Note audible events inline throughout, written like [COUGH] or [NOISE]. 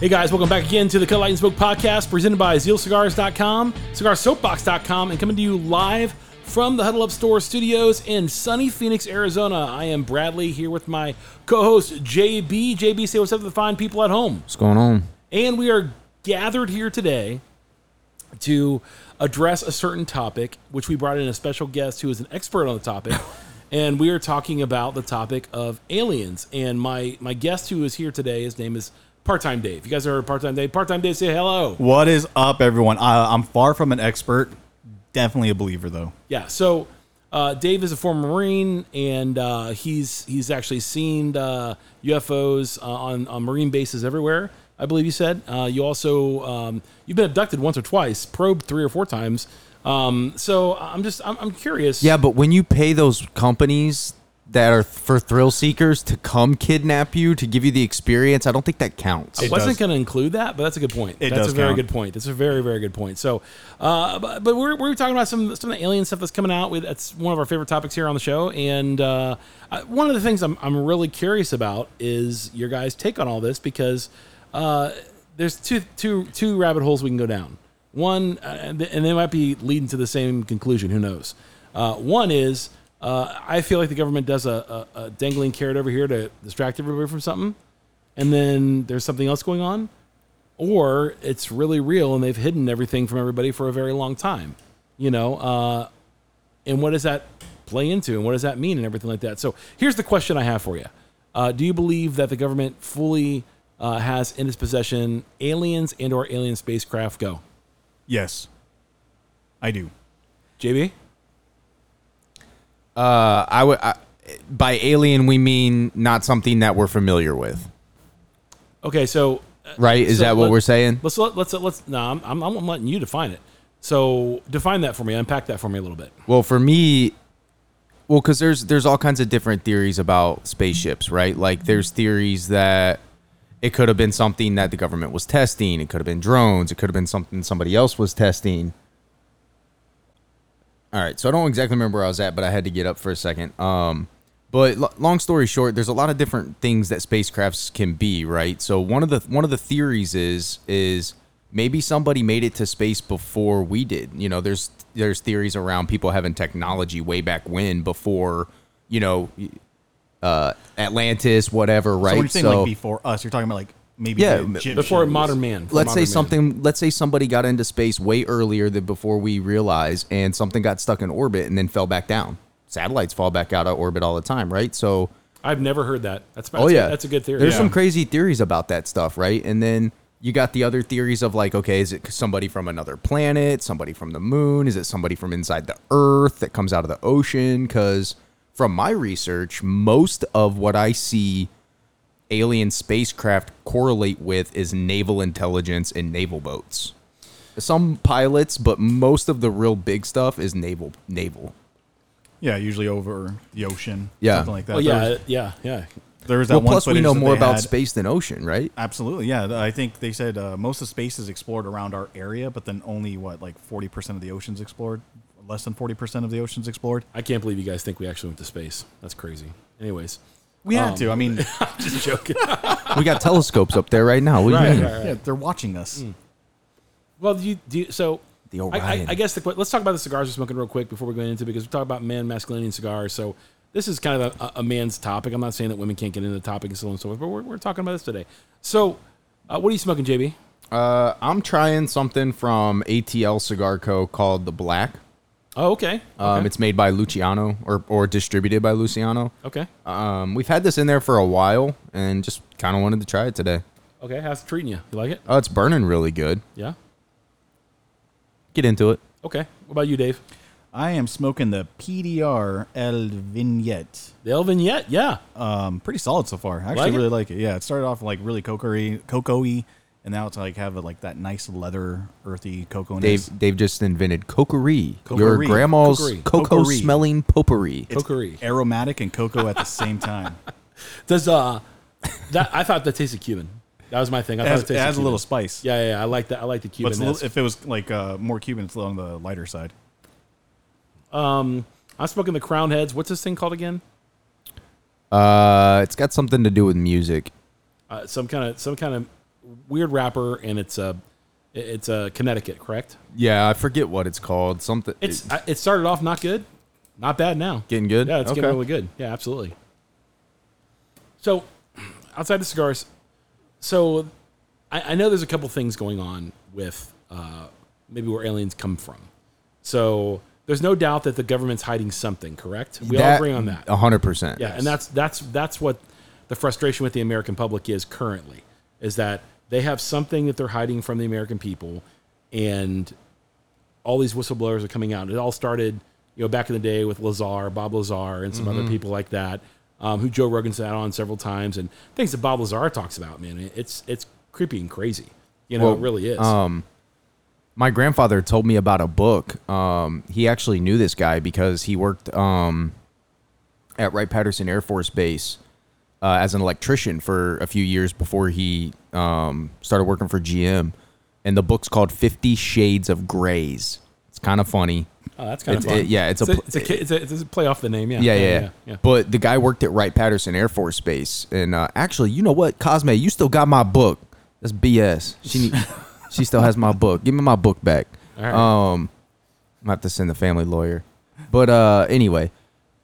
Hey guys, welcome back again to the Cut Light and Smoke podcast presented by ZealCigars.com, CigarSoapbox.com, and coming to you live from the Huddle Up Store studios in sunny Phoenix, Arizona. I am Bradley here with my co host JB. JB, say what's up to the fine people at home. What's going on? And we are gathered here today to address a certain topic, which we brought in a special guest who is an expert on the topic. [LAUGHS] and we are talking about the topic of aliens. And my, my guest who is here today, his name is Part Time Dave. You guys are Part Time Dave. Part Time Dave, say hello. What is up, everyone? I, I'm far from an expert. Definitely a believer, though. Yeah. So uh, Dave is a former Marine, and uh, he's he's actually seen uh, UFOs uh, on on Marine bases everywhere. I believe you said. Uh, you also um, you've been abducted once or twice, probed three or four times. Um, so I'm just I'm, I'm curious. Yeah, but when you pay those companies that are for thrill seekers to come kidnap you to give you the experience, I don't think that counts. I wasn't going to include that, but that's a good point. It that's does a very count. good point. That's a very very good point. So, uh, but, but we're, we're talking about some some of the alien stuff that's coming out. With that's one of our favorite topics here on the show. And uh, I, one of the things I'm I'm really curious about is your guys' take on all this because uh, there's two two two rabbit holes we can go down. One, uh, and and they might be leading to the same conclusion. Who knows? Uh, one is. Uh, I feel like the government does a, a, a dangling carrot over here to distract everybody from something, and then there's something else going on or it's really real and they've hidden everything from everybody for a very long time you know uh, and what does that play into and what does that mean and everything like that? So here's the question i have for you. Uh, do you believe that the government fully uh, has in its possession aliens and or alien spacecraft? Go. Yes, I do. jb Uh, I would I, by alien we mean not something that we're familiar with, okay so uh, right? Is So that what let- we're saying? let's let, let's let's no I'm, I'm, I'm letting you define it so define that for me unpack that for me a little bit Well, for me, well, because there's there's all kinds of different theories about spaceships, right? Like there's theories that it could have been something that the government was testing. It could have been drones. It could have been something somebody else was testing. All right, so I don't exactly remember where I was at, but I had to get up for a second. Um, but l- long story short, there's a lot of different things that spacecrafts can be, right? So one of the one of the theories is is maybe somebody made it to space before we did. You know, there's there's theories around people having technology way back when before, you know, uh, Atlantis, whatever, right? So when you're saying like before us, you're talking about like maybe Yeah, the m- Egyptians. before modern man let's say modern man. something let's say somebody got into space way earlier than before we realize and something got stuck in orbit and then fell back down. Satellites fall back out of orbit all the time right? So i've never heard that. That's, that's oh yeah. that's a good theory. There's Yeah. some crazy theories about that stuff right? And then you got the other theories of like okay is it somebody from another planet somebody from the moon? Is it somebody from inside the earth that comes out of the ocean? Because from my research most of what i see alien spacecraft correlate with is naval intelligence and naval boats. Some pilots, but most of the real big stuff is naval naval. Yeah, usually over the ocean. Yeah. something like that. well yeah There's, yeah yeah there's that Well, one plus we footage know that more they about had- space than ocean, right? Absolutely, yeah. I think they said uh, most of space is explored around our area, but then only what like 40 percent of the oceans explored. Less than 40 percent of the oceans explored. I can't believe you guys think we actually went to space. That's crazy. Anyways, We had Um, to. I mean, [LAUGHS] I'm just joking. [LAUGHS] we got telescopes up there right now. What do you Right, mean? right. yeah, they're watching us. well, do you, do you, so The I, I, Orion. I guess the, que- let's talk about the cigars we're smoking real quick before we go into it, because we talk about man masculinity and cigars. So this is kind of a, a man's topic. I'm not saying that women can't get into the topic and so on and so forth, but we're, we're talking about this today. So, uh, what are you smoking, JB? Uh, I'm trying something from ATL Cigar Co. called the Black. Oh, okay. Um, okay. It's made by Luciano or or distributed by Luciano. okay. Um, we've had this in there for a while and just kind of wanted to try it today. Okay. How's it treating you? You like it? Oh, it's burning really good. Yeah. Get into it. Okay. What about you, Dave? I am smoking the PDR El Vignette. The El Vignette? Yeah. Um, pretty solid so far. I actually Like it? really like it. Yeah, it started off like really cocoa-y, cocoa-y, and now it's like have a, like that nice leather, earthy cocoa. They've they've just invented cokery. Your grandma's Cokery. cocoa Cokery. smelling potpourri. It's Cokery. aromatic and cocoa at the same time. [LAUGHS] Does uh that I thought that tasted Cuban. That was my thing. I It thought has, it it tasted has a Cuban. little spice. Yeah, yeah, yeah. I like that. I like the but Cuban. it's a little, if it was like uh, more Cuban, it's on the lighter side. um, I'm smoking the Crowned Heads. What's this thing called again? Uh, it's got something to do with music. Uh, some kind of some kind of weird rapper, and it's a it's a Connecticut, correct? Yeah, I forget what it's called. Something. It's it- it started off not good, not bad now. getting good. Yeah, it's okay. getting really good. Yeah, absolutely. So, outside the cigars, so I, I know there's a couple things going on with uh, maybe where aliens come from. So there's no doubt that the government's hiding something. Correct? We all agree on that. A hundred percent. Yeah, and that's that's that's what the frustration with the American public is currently is that they have something that they're hiding from the American people, and all these whistleblowers are coming out. It all started, you know, back in the day with Lazar, Bob Lazar, and some other people like that, um, who Joe Rogan sat on several times, and things that Bob Lazar talks about. Man, it's it's creepy and crazy. You know, Well, it really is. um, my grandfather told me about a book. Um, he actually knew this guy because he worked um, at Wright Patterson Air Force Base uh, as an electrician for a few years before he um, started working for GM. And the book's called Fifty Shades of Grays. It's kind of funny. oh, that's kind of it's- fun. it- yeah, it's a it's a, pl- it's a, it's a, it's a play off the name. Yeah, Yeah, yeah, yeah. But the guy worked at Wright Patterson Air Force Base, and uh, actually, you know what, Cosme, you still got my book. That's BS. She need, [LAUGHS] she still has my book. Give me my book back. Right. Um, I'm gonna have to send the family lawyer. But uh, anyway,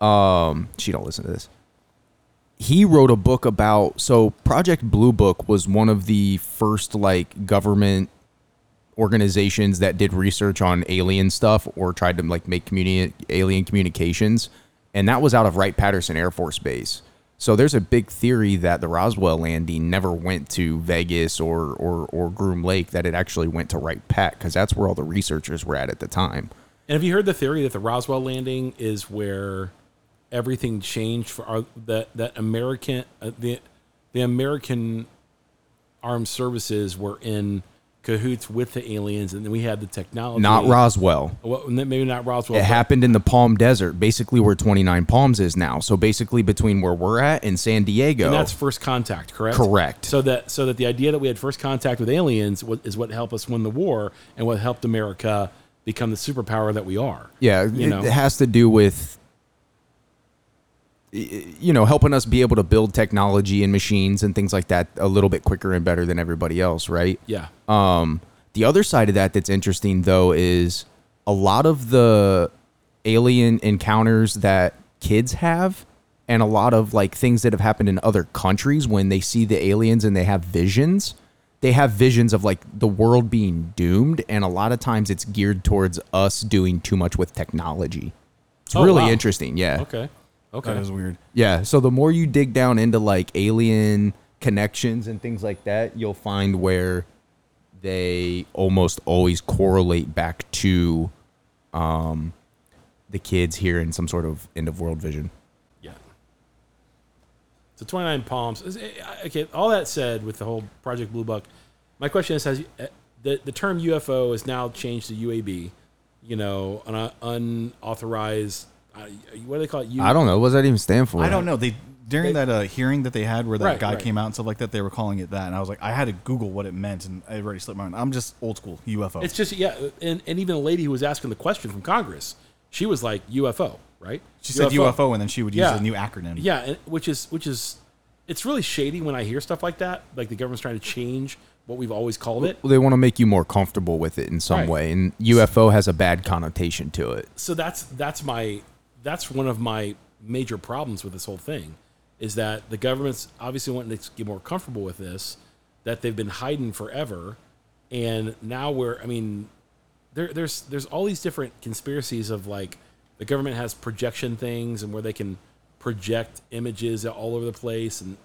um, she don't listen to this. He wrote a book about so Project Blue Book was one of the first like government organizations that did research on alien stuff or tried to like make communi- alien communications and that was out of Wright Patterson Air Force Base. So there's a big theory that the Roswell landing never went to Vegas or or, or Groom Lake that it actually went to Wright Pat because that's where all the researchers were at at the time. And have you heard the theory that the Roswell landing is where everything changed for our, that that American uh, the the American armed services were in cahoots with the aliens, and then we had the technology. Not Roswell. Well, maybe not Roswell. It happened in the Palm Desert, basically where 29 Palms is now. So basically between where we're at and San Diego. And that's first contact, correct? Correct. So that so that the idea that we had first contact with aliens is what helped us win the war and what helped America become the superpower that we are. Yeah, you it, know. it has to do with you know helping us be able to build technology and machines and things like that a little bit quicker and better than everybody else, right? Yeah. Um, the other side of that that's interesting though is a lot of the alien encounters that kids have and a lot of like things that have happened in other countries when they see the aliens and they have visions they have visions of like the world being doomed and a lot of times it's geared towards us doing too much with technology it's Oh, really wow. interesting yeah Okay. Okay. That is weird. yeah so the more you dig down into like alien connections and things like that you'll find where they almost always correlate back to um the kids here in some sort of end of world vision Yeah. So 29 Palms. eh, Okay, all that said with the whole Project Blue Book, my question is has eh, the the term UFO is now changed to UAP, you know, an uh, unauthorized uh, what do they call it? I don't know what does that even stand for I don't know. They during They- that uh, hearing that they had where that Right, guy right. came out and stuff like that, they were calling it that, and I was like, I had to Google what it meant, and I already slipped my mind. I'm just old school UFO. It's just yeah, and, and even the lady who was asking the question from Congress, she was like UFO, right? she said UFO, and then she would use Yeah. a new acronym. Yeah, and, which is which is it's really shady when I hear stuff like that. Like the government's trying to change what we've always called it. Well, they want to make you more comfortable with it in some Right. way and ufo has a bad connotation to it so that's that's my that's one of my major problems with this whole thing is that the government's obviously wanting to get more comfortable with this that they've been hiding forever and now we're i mean there, there's there's all these different conspiracies of like the government has projection things and where they can project images all over the place and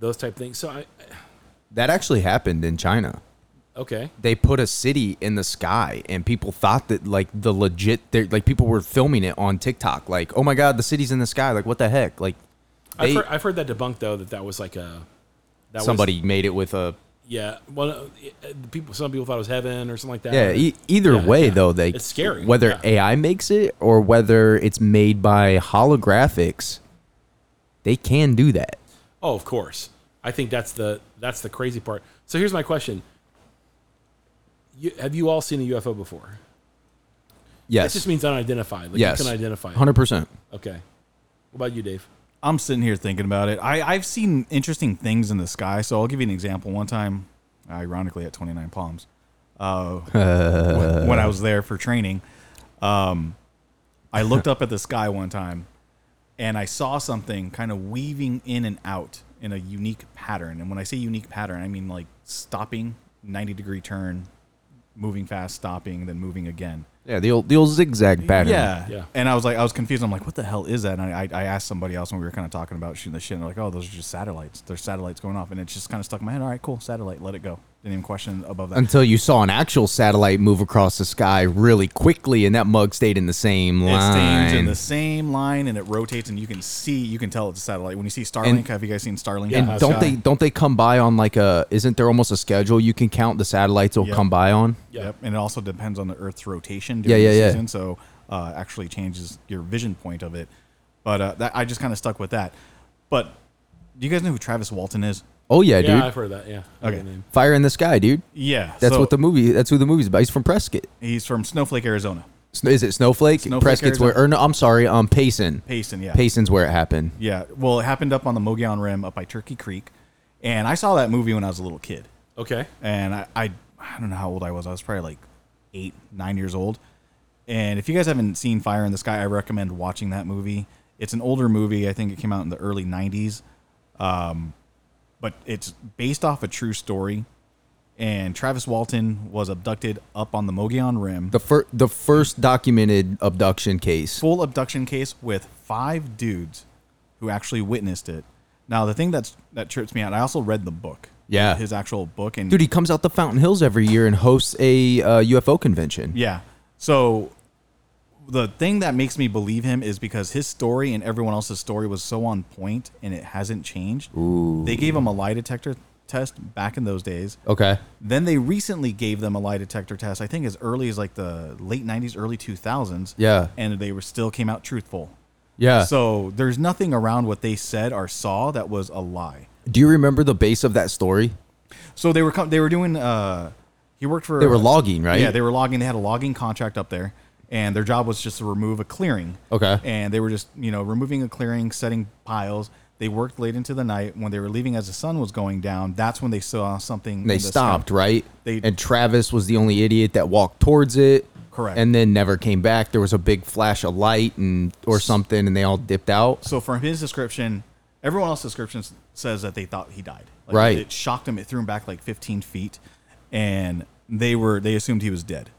those type things. So i that actually happened in china okay they put a city in the sky and people thought that like the legit like people were filming it on tiktok like oh my god the city's in the sky like what the heck like I've, heard, I've heard that debunked though that that was like a that was- somebody made it with a Yeah, well, uh, people. Some people thought it was heaven or something like that. yeah e- either Yeah, way yeah. though they It's scary, whether yeah. ai makes it or whether it's made by holographics they can do that Oh, of course. I think that's the that's the crazy part. So here's my question: you, Have you all seen a UFO before? yes That just means unidentified. Like yes you can identify. it. 100% Okay. What about you, Dave? I'm sitting here thinking about it. I, I've seen interesting things in the sky. So I'll give you an example. One time, ironically at 29 Palms, uh, when, when I was there for training. Um, I looked up at the sky one time, and I saw something kind of weaving in and out in a unique pattern. And when I say unique pattern, I mean like stopping, 90 degree turn, moving fast, stopping, then moving again. Yeah, the old the old zigzag pattern. Yeah. Yeah. And I was like, I was confused. I'm like, what the hell is that? And I, I asked somebody else when we were kind of talking about shooting the shit. And they're like, oh, those are just satellites. There's satellites going off. And it just kind of stuck in my head. All right, cool. Satellite. Let it go. Didn't even question above that. Until you saw an actual satellite move across the sky really quickly, and that mug stayed in the same it line. stays in the same line and it rotates and you can see, you can tell it's a satellite. When you see Starlink, And- have you guys seen Starlink? and in don't sky? they don't they come by on like a? Isn't there almost a schedule you can count the satellites will Yep. come by on? Yeah. Yep. And it also depends on the Earth's rotation Yeah, during yeah, the yeah. season. So uh, actually changes your vision point of it. But uh, that, I just kind of stuck with that. But do you guys know who Travis Walton is? Oh yeah, Yeah, dude. I've heard that. Yeah. Okay. Name. Fire in the sky, dude. Yeah. That's so what the movie. That's who the movie's about. He's from Prescott. He's from Snowflake, Arizona. Sn- Is it Snowflake? Snowflake, Prescott's Arizona. where. Or no, I'm sorry. Um, Payson. Payson, yeah. Payson's where it happened. Yeah. Well, it happened up on the Mogollon Rim up by Turkey Creek. And I saw that movie when I was a little kid. Okay. and I, I I don't know how old I was. I was probably like eight, nine years old. And if you guys haven't seen Fire in the Sky, I recommend watching that movie. It's an older movie. I think it came out in the early '90s, um, but it's based off a true story. And Travis Walton was abducted up on the Mogollon Rim. The fir- the first documented abduction case. full abduction case with five dudes who actually witnessed it. Now, the thing that's that trips me out, I also read the book. Yeah. his actual book, and Dude, he comes out the Fountain Hills every year and hosts a uh, UFO convention. Yeah. So the thing that makes me believe him is because his story and everyone else's story was so on point and it hasn't changed. They gave him a lie detector test back in those days. Okay. Then they recently gave them a lie detector test, I think as early as like the late 90s, early 2000s. Yeah. And they were still came out truthful. Yeah. So there's nothing around what they said or saw that was a lie. Do you remember the base of that story? So they were com- they were doing uh he worked for They were logging, right? Yeah, they were logging. They had a logging contract up there, and their job was just to remove a clearing. Okay. And they were just you know removing a clearing, setting piles. They worked late into the night. When they were leaving as the sun was going down, that's when they saw something. They the stopped, sky. right? They- and Travis was the only idiot that walked towards it. Correct. And then never came back. There was a big flash of light and or something, and they all dipped out. So from his description, everyone else's description says that they thought he died. Like, Right. It shocked him. It threw him back like 15 feet, and they were they assumed he was dead.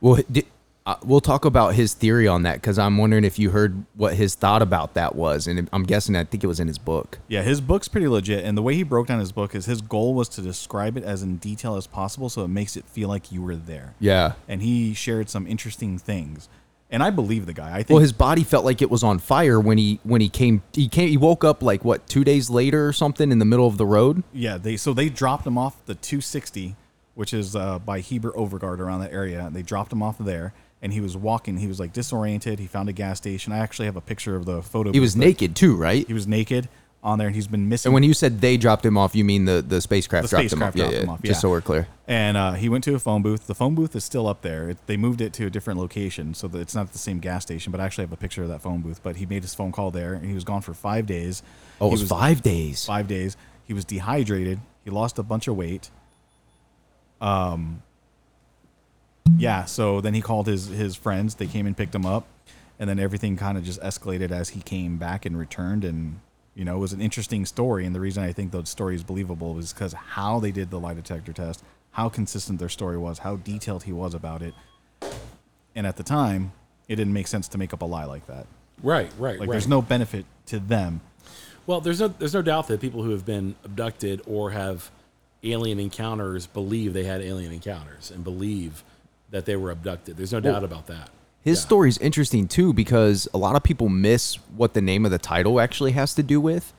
Well, di- uh, we'll talk about his theory on that because I'm wondering if you heard what his thought about that was, and I'm guessing I think it was in his book. Yeah, his book's pretty legit, and the way he broke down his book is his goal was to describe it as in detail as possible, so it makes it feel like you were there. Yeah. And he shared some interesting things, and I believe the guy. I think Well, his body felt like it was on fire when he when he came. He came. He woke up like what two days later or something in the middle of the road. yeah. They so they dropped him off the 260, which is uh, by Heber Overgaard around that area. And They dropped him off there, and he was walking. He was like disoriented. He found a gas station. I actually have a picture of the photo. He was naked too, right? He was naked on there, and he's been missing. And when you said they dropped him off, you mean the the spacecraft The dropped him spacecraft off? Yeah, dropped yeah. him off, Just yeah. so we're clear. and uh, he went to a phone booth. The phone booth is still up there. It, they moved it to a different location, so that it's not the same gas station. But I actually have a picture of that phone booth. But he made his phone call there, and he was gone for five days. Oh, it He was, five days. Five days. He was dehydrated. He lost a bunch of weight. Um. Yeah. So then he called his his friends. They came and picked him up, and then everything kind of just escalated as he came back and returned. And you know, it was an interesting story. And the reason I think the story is believable is because how they did the lie detector test, how consistent their story was, how detailed he was about it. And at the time, it didn't make sense to make up a lie like that. Right. Right. Like, right. there's no benefit to them. Well, there's no there's no doubt that people who have been abducted or have alien encounters believe they had alien encounters and believe that they were abducted. There's no doubt about that. His Yeah. story's interesting too because a lot of people miss what the name of the title actually has to do with.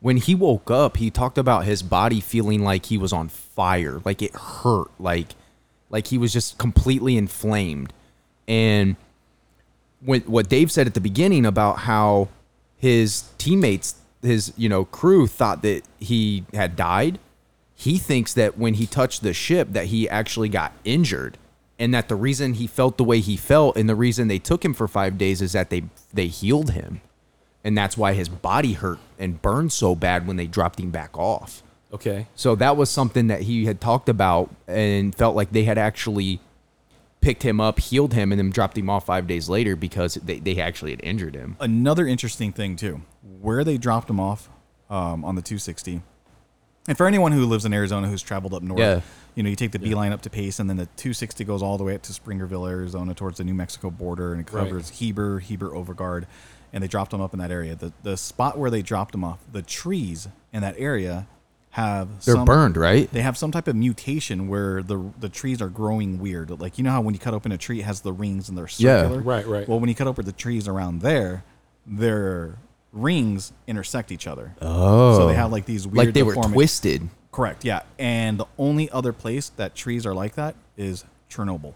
When he woke up, he talked about his body feeling like he was on fire, like it hurt, like like he was just completely inflamed. And when, what Dave said at the beginning about how his teammates, his you know crew, thought that he had died, he thinks that when he touched the ship that he actually got injured and that the reason he felt the way he felt and the reason they took him for 5 days is that they they healed him and that's why his body hurt and burned so bad when they dropped him back off Okay. So that was something that he had talked about and felt like they had actually picked him up, healed him, and then dropped him off five days later because they, they actually had injured him. Another interesting thing too, where they dropped him off um, on the 260. And for anyone who lives in Arizona who's traveled up north, Yeah. you know, you take the beeline up to Pace, and then the 260 goes all the way up to Springerville, Arizona, towards the New Mexico border, and it Right. covers Heber, Heber Overgaard, and they dropped them up in that area. The the spot where they dropped them off, the trees in that area have They're some, burned, right? They have some type of mutation where the the trees are growing weird. Like you know how when you cut open a tree, it has the rings and they're Yeah. circular. Right, right. Well, when you cut open the trees around there, their rings intersect each other. Oh. So they oh. have like these weird like they were deformi- twisted. Correct. Yeah. And the only other place that trees are like that is Chernobyl.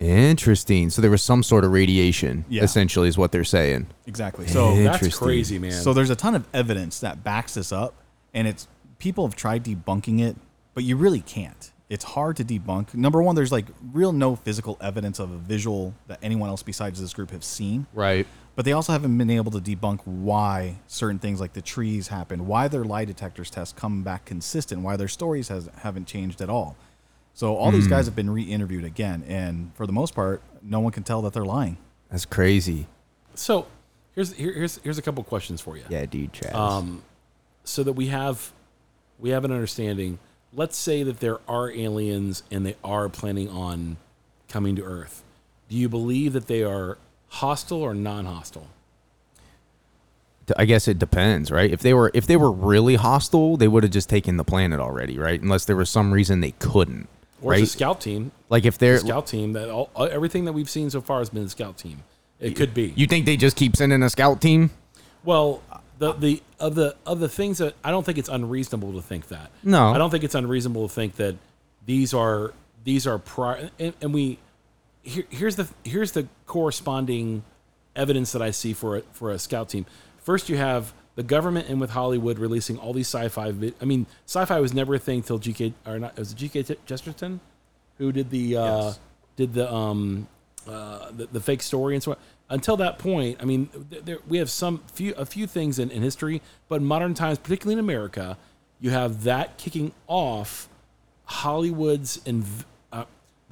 Interesting. So there was some sort of radiation, Yeah. essentially, is what they're saying. Exactly. So That's Interesting. crazy, man. so there's a ton of evidence that backs this up, and it's people have tried debunking it, but you really can't. It's hard to debunk. Number one, there's like real no physical evidence of a visual that anyone else besides this group have seen. Right. But they also haven't been able to debunk why certain things like the trees happened, why their lie detectors tests come back consistent, why their stories has, haven't changed at all. So all these guys have been re-interviewed again, and for the most part, no one can tell that they're lying. That's crazy. so here's here, here's here's a couple questions for you. Yeah, dude, Chaz. Um, so that we have we have an understanding. Let's say that there are aliens and they are planning on coming to Earth. Do you believe that they are hostile or non-hostile? I guess it depends, right? If they were if they were really hostile, they would have just taken the planet already, right? Unless there was some reason they couldn't, Or right? it's a scout team? like if they're a scout team that all, everything that we've seen so far has been a scout team. It could be. you think they just keep sending a scout team? Well, the the of the of the things that I don't think it's unreasonable to think that. No. I don't think it's unreasonable to think that these are these are pri- and, and we here, here's the here's the corresponding evidence that I see for a, for a scout team. First, you have the government and with Hollywood releasing all these sci-fi. Vi- I mean, sci-fi was never a thing till GK or not. It was it GK T- Chesterton who did the uh, Yes. did the um uh, the, the fake story and so on. Until that point, I mean, th- there, we have some few a few things in, in history, but in modern times, particularly in America, you have that kicking off Hollywood's and uh,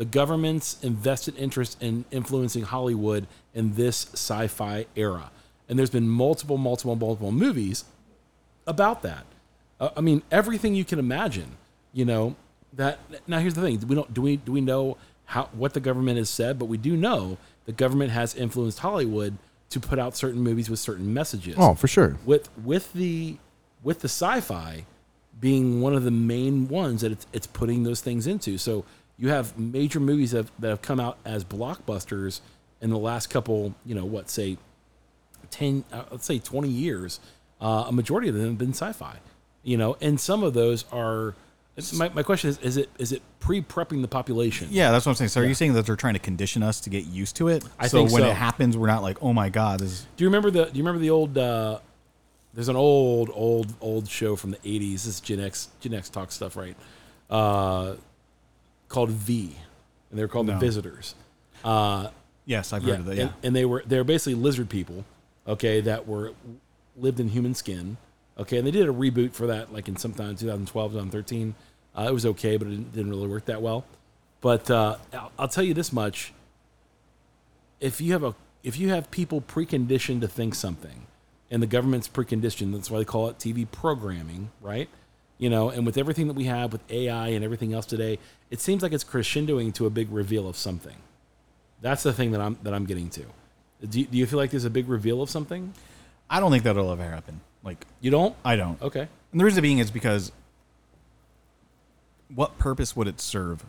the government's invested interest in influencing Hollywood in this sci-fi era. And there's been multiple, multiple, multiple movies about that. Uh, I mean, everything you can imagine. You know that. Now, here's the thing: we don't do we do we know how what the government has said, but we do know the government has influenced Hollywood to put out certain movies with certain messages Oh, for sure. with with the with the sci-fi being one of the main ones that it's, it's putting those things into. So you have major movies that have, that have come out as blockbusters in the last couple, you know, what say ten, uh, let's say twenty years. Uh, a majority of them have been sci-fi, you know, and some of those are. My, my question is: Is it is it pre-prepping the population? Yeah, that's what I'm saying. So are you saying that they're trying to condition us to get used to it? I so think when so. it happens, we're not like, oh my god, this is Do you remember the? Do you remember the old? Uh, there's an old, old, old show from the '80s. This is Gen X. Gen X talk stuff, right? Uh, called V, and they were called No. the Visitors. Uh, yes, I've yeah, heard of that. and, Yeah, and they were they were basically lizard people, okay, that were lived in human skin, okay, and they did a reboot for that, like in sometime 2012, 2013. Uh, it was okay, but it didn't, didn't really work that well. But uh, I'll, I'll tell you this much: if you have a if you have people preconditioned to think something, and the government's preconditioned, that's why they call it TV programming, right? You know, and with everything that we have with AI and everything else today, it seems like it's crescendoing to a big reveal of something. That's the thing that I'm that I'm getting to. Do you, do you feel like there's a big reveal of something? I don't think that'll ever happen. Like, You don't? I don't. Okay. And the reason being is because what purpose would it serve?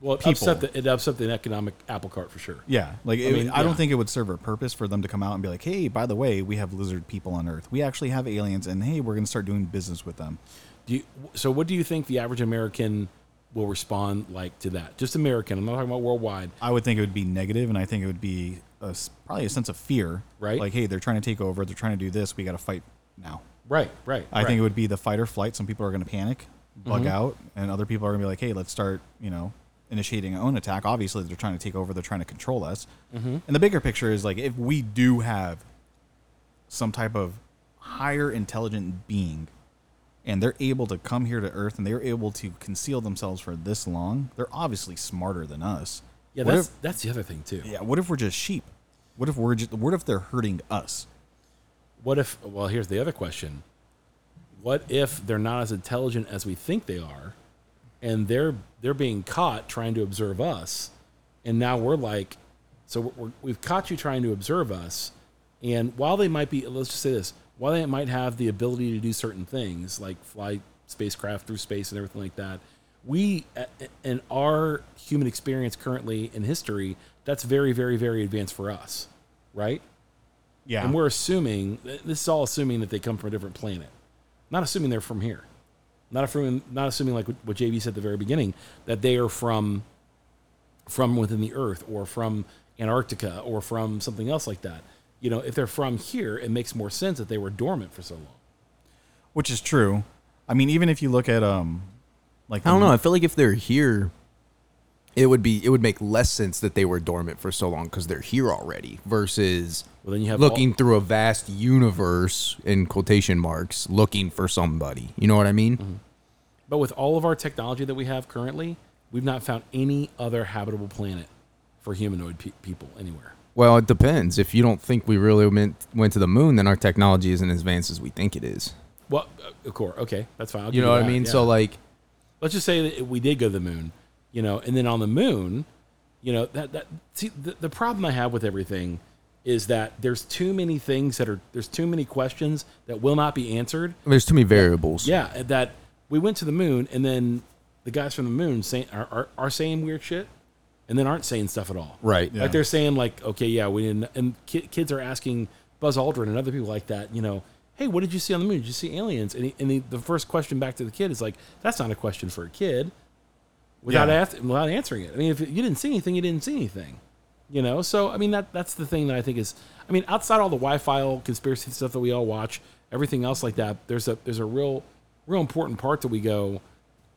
Well, it People. upset the it upset the economic apple cart for sure. Yeah, like I, mean, mean, I yeah. don't think it would serve a purpose for them to come out and be like, "Hey, by the way, we have lizard people on Earth. We actually have aliens, and hey, we're going to start doing business with them." Do you, so what do you think the average American will respond like to that? Just American. I'm not talking about worldwide. I would think it would be negative, and I think it would be a probably a sense of fear, Right. Like, hey, they're trying to take over. They're trying to do this. We got to fight now. Right. Right. I think it would be the fight or flight. Some people are going to panic, bug Mm-hmm. out, and other people are going to be like, "Hey, let's start," you know, initiating our own attack. Obviously, they're trying to take over. They're trying to control us. Mm-hmm. And the bigger picture is like, if we do have some type of higher intelligent being, and they're able to come here to Earth and they're able to conceal themselves for this long, they're obviously smarter than us. Yeah, What that's if- that's the other thing too. yeah. What if we're just sheep? What if we're just? What if they're hurting us? What if? Well, here's the other question. What if they're not as intelligent as we think they are, and they're they're being caught trying to observe us, and now we're like, so we're, we're, we've caught you trying to observe us, and while they might be, let's just say this, while they might have the ability to do certain things like fly spacecraft through space and everything like that, we in our human experience currently in history, that's very very very advanced for us, right? Yeah. And we're assuming this is all assuming that they come from a different planet, not assuming they're from here, not assuming not assuming like what what JB said at the very beginning that they are from from within the Earth or from Antarctica or from something else like that. You know, if they're from here, it makes more sense that they were dormant for so long. which is true. I mean, even if you look at um, like I don't know. I feel like if they're here, it would be it would make less sense that they were dormant for so long because they're here already versus Well, then you have looking through a vast universe in quotation marks looking for somebody. You know what I mean? Mm-hmm. But with all of our technology that we have currently, we've not found any other habitable planet for humanoid pe- people anywhere. Well, it depends. If you don't think we really went went to the moon, then our technology isn't as advanced as we think it is. Well, uh, of course, okay, that's fine. I'll You know what I mean? yeah. So like, let's just say that we did go to the moon, you know, and then on the moon, you know, that that see the, the problem I have with everything is that there's too many things that are there's too many questions that will not be answered. there's too many variables. Yeah, that we went to the moon and then the guys from the moon saying are, are, are saying weird shit and then aren't saying stuff at all. Right. Yeah. Like they're saying like, okay, yeah, we didn't and ki- kids are asking Buzz Aldrin and other people like that, you know, hey, what did you see on the moon? Did you see aliens? And, he, and the, the first question back to the kid is like, that's not a question for a kid. Without Yeah. ask, without answering it. I mean, if you didn't see anything, you didn't see anything. You know, so I mean that that's the thing that I think is I mean, outside all the Wi-Fi conspiracy stuff that we all watch, everything else like that, there's a there's a real real important part that we go,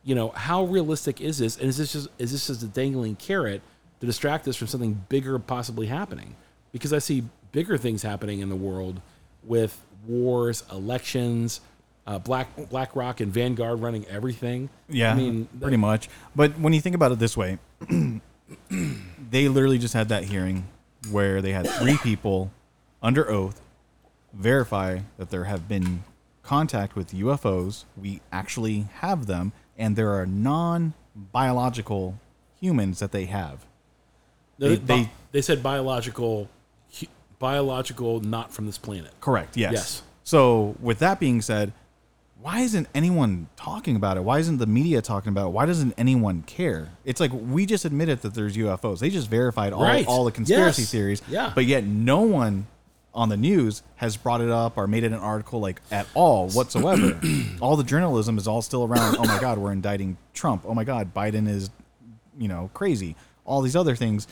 you know, how realistic is this? And is this just is this just a dangling carrot to distract us from something bigger possibly happening? Because I see bigger things happening in the world with wars, elections, uh, Black BlackRock and Vanguard running everything. Yeah, I mean, pretty much. But when you think about it this way, [CLEARS THROAT] they literally just had that hearing where they had three people under oath verify that there have been contact with UFOs. We actually have them, and there are non-biological humans that they have. They, They- they, they- they said biological, hu- biological, not from this planet. Correct. Yes. Yes. So with that being said, why isn't anyone talking about it? Why isn't the media talking about it? Why doesn't anyone care? It's like we just admitted that there's UFOs. They just verified all, Right. all the conspiracy Yes. theories. Yeah. But yet no one on the news has brought it up or made it an article like at all [CLEARS THROAT] whatsoever. all the journalism is all still around, oh my God, we're indicting Trump. Oh my God, Biden is, you know, crazy. All these other things.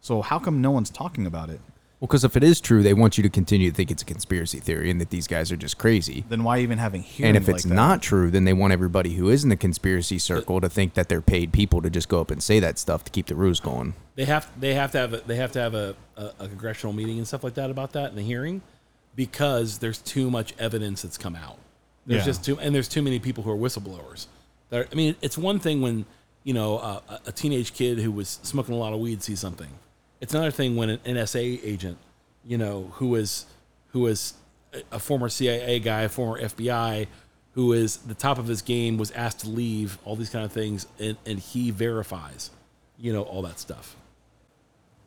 So how come no one's talking about it? Well, because if it is true, they want you to continue to think it's a conspiracy theory and that these guys are just crazy. Then why even having hearings And if it's like that? not true, then they want everybody who is in the conspiracy circle to think that they're paid people to just go up and say that stuff to keep the ruse going. They have they have to have a, they have to have a, a, a congressional meeting and stuff like that about that in the hearing, because there's too much evidence that's come out. There's Yeah. just too and there's too many people who are whistleblowers. There, I mean, it's one thing when you know uh, a, a teenage kid who was smoking a lot of weed sees something. It's another thing when an NSA agent, you know, who is who is a- former CIA guy, former FBI, who is the top of his game, was asked to leave, all these kind of things, and, and he verifies, you know, all that stuff.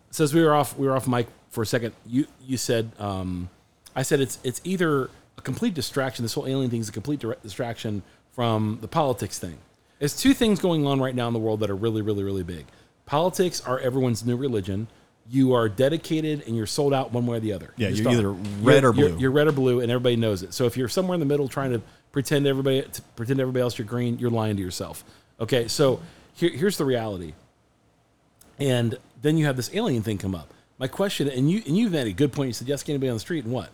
Says we were off, we were off mic for a second. You you said, um, I said it's it's either a complete distraction. This whole alien thing is a complete distraction from the politics thing. There's two things going on right now in the world that are really, really, really big. Politics are everyone's new religion. You are dedicated and you're sold out one way or the other. Yeah, You you're either red You're- or blue. You're, you're red or blue, and everybody knows it. So if you're somewhere in the middle trying to pretend everybody to pretend everybody else you're green, you're lying to yourself. Okay, so here, here's the reality. And then you have this alien thing come up. My question, and you and you've made a good point. You said you ask anybody on the street, and what?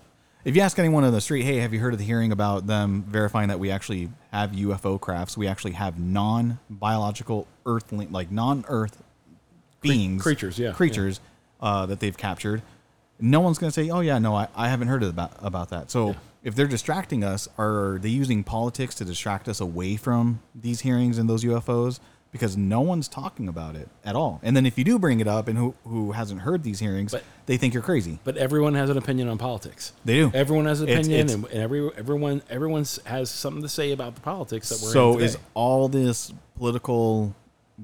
If you ask anyone on the street, hey, have you heard of the hearing about them verifying that we actually have UFO crafts? We actually have non-biological earthling, like non-Earth beings, creatures, yeah, creatures uh, that they've captured. No one's going to say, "Oh yeah, no, I, I haven't heard about about that." So if they're distracting us, are they using politics to distract us away from these hearings and those UFOs? Because no one's talking about it at all. And then if you do bring it up, and who who hasn't heard these hearings, But- they think you're crazy. But everyone has an opinion on politics. They do. Everyone has an opinion, it's- and, and every everyone everyone's has something to say about the politics that we're So is all this political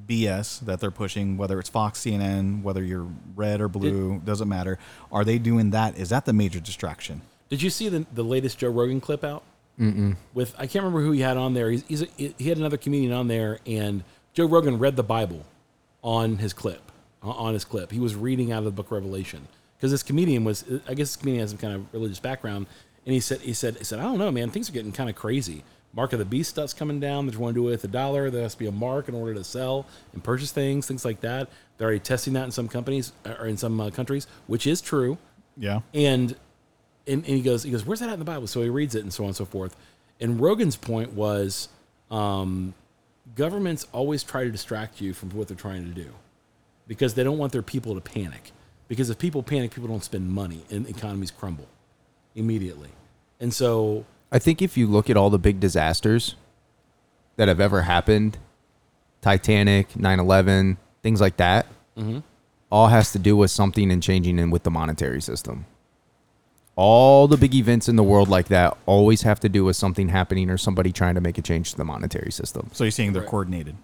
BS that they're pushing, whether it's Fox, CNN, whether you're red or blue, doesn't matter. Are they doing that? Is that the major distraction? Did you see the, the latest Joe Rogan clip out? Mm-mm. With I can't remember who he had on there. He's, he's a, he had another comedian on there, and Joe Rogan read the Bible on his clip. On his clip, he was reading out of the Book of Revelation because this comedian was. I guess this comedian has some kind of religious background, and he said he said he said I don't know, man. Things are getting kind of crazy. Mark of the beast stuff's coming down. They're going to do it with a dollar. There has to be a mark in order to sell and purchase things, things like that. They're already testing that in some companies or in some uh, countries, which is true Yeah. and and, and he goes he goes where's that at in the bible so he reads it and so on and so forth and rogan's point was um, governments always try to distract you from what they're trying to do because they don't want their people to panic because if people panic people don't spend money and economies crumble immediately and so I think if you look at all the big disasters that have ever happened, Titanic, 9/11, things like that, mm-hmm. all has to do with something and changing in with the monetary system. All the big events in the world like that always have to do with something happening or somebody trying to make a change to the monetary system. So you're saying they're Right. coordinated.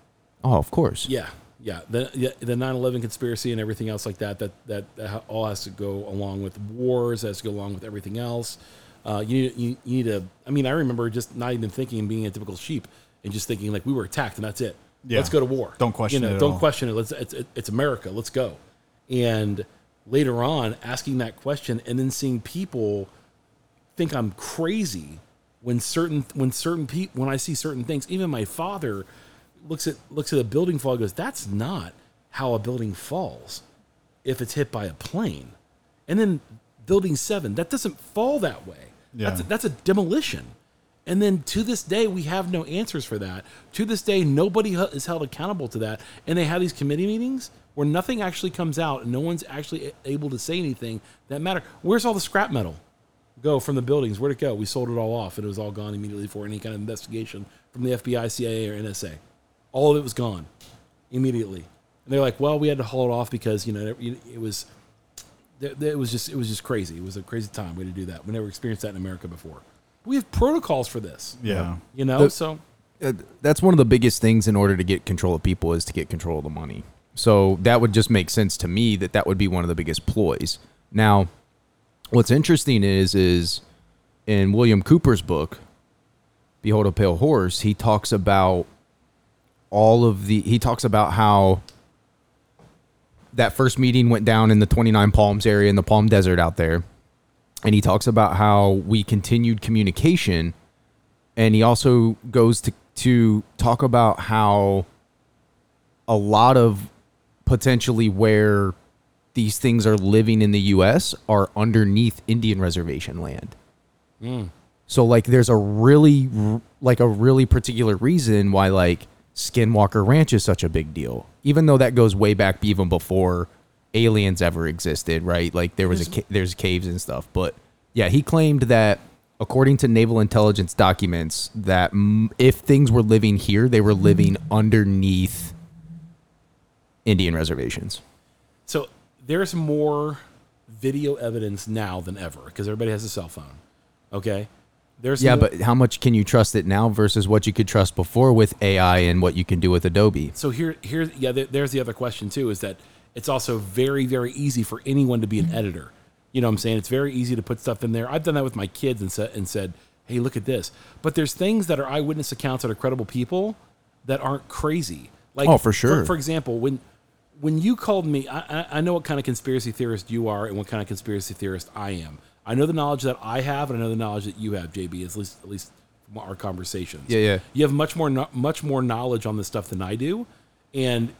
Oh, of course. yeah yeah the the 9/11 conspiracy and everything else like that that that, that all has to go along with wars has to go along with everything else uh, you need you, you need to I mean I remember just not even thinking and being a typical sheep and just thinking like we were attacked and that's it Yeah. let's go to war Don't question you know, it don't all. question it let's it's, it's America let's go and later on asking that question and then seeing people think I'm crazy when certain when certain people when I see certain things. Even my father looks at looks at a building fall and goes, "That's not how a building falls if it's hit by a plane." And then building seven, that doesn't fall that way. That's a, that's a demolition. And then to this day, we have no answers for that. To this day, nobody is held accountable to that. And they have these committee meetings where nothing actually comes out and no one's actually able to say anything that matter. Where's all the scrap metal? go from the buildings? Where'd it go? We sold it all off, and it was all gone immediately for any kind of investigation from the FBI, CIA, or NSA. All of it was gone immediately. And they're like, "Well, we had to haul it off because you know it was, it was just it was just crazy. It was a crazy time. We had to do that. We never experienced that in America before. We have protocols for this. Yeah. You know, The- so Uh, that's one of the biggest things in order to get control of people is to get control of the money. So that would just make sense to me that that would be one of the biggest ploys. Now, what's interesting is is in William Cooper's book, Behold a Pale Horse, he talks about all of the he talks about how that first meeting went down in the 29 Palms area in the Palm Desert out there. And he talks about how we continued communication and he also goes to to talk about how a lot of potentially where these things are living in the US are underneath Indian reservation land. Hmm. So like there's a really like a really particular reason why like Skinwalker Ranch is such a big deal. Even though that goes way back even before aliens ever existed, right? Like there was a there's caves and stuff, but yeah, he claimed that according to naval intelligence documents that if things were living here, they were living hmm. underneath Indian reservations. so there's more video evidence now than ever because everybody has a cell phone. Okay, there's Yeah, but how much can you trust it now versus what you could trust before with AI and what you can do with Adobe? So here, here, yeah. There, there's the other question too: is that it's also very, very easy for anyone to be an editor. You know, what I'm saying it's very easy to put stuff in there. I've done that with my kids and said, and said, "Hey, look at this." But there's things that are eyewitness accounts that are credible people that aren't crazy. Like, Oh, for sure. For, example, when when you called me, I, I, I know what kind of conspiracy theorist you are and what kind of conspiracy theorist I am. I know the knowledge that I have, and I know the knowledge that you have, JB. At least, at least from our conversations. Yeah, yeah. You have much more, much more knowledge on this stuff than I do, and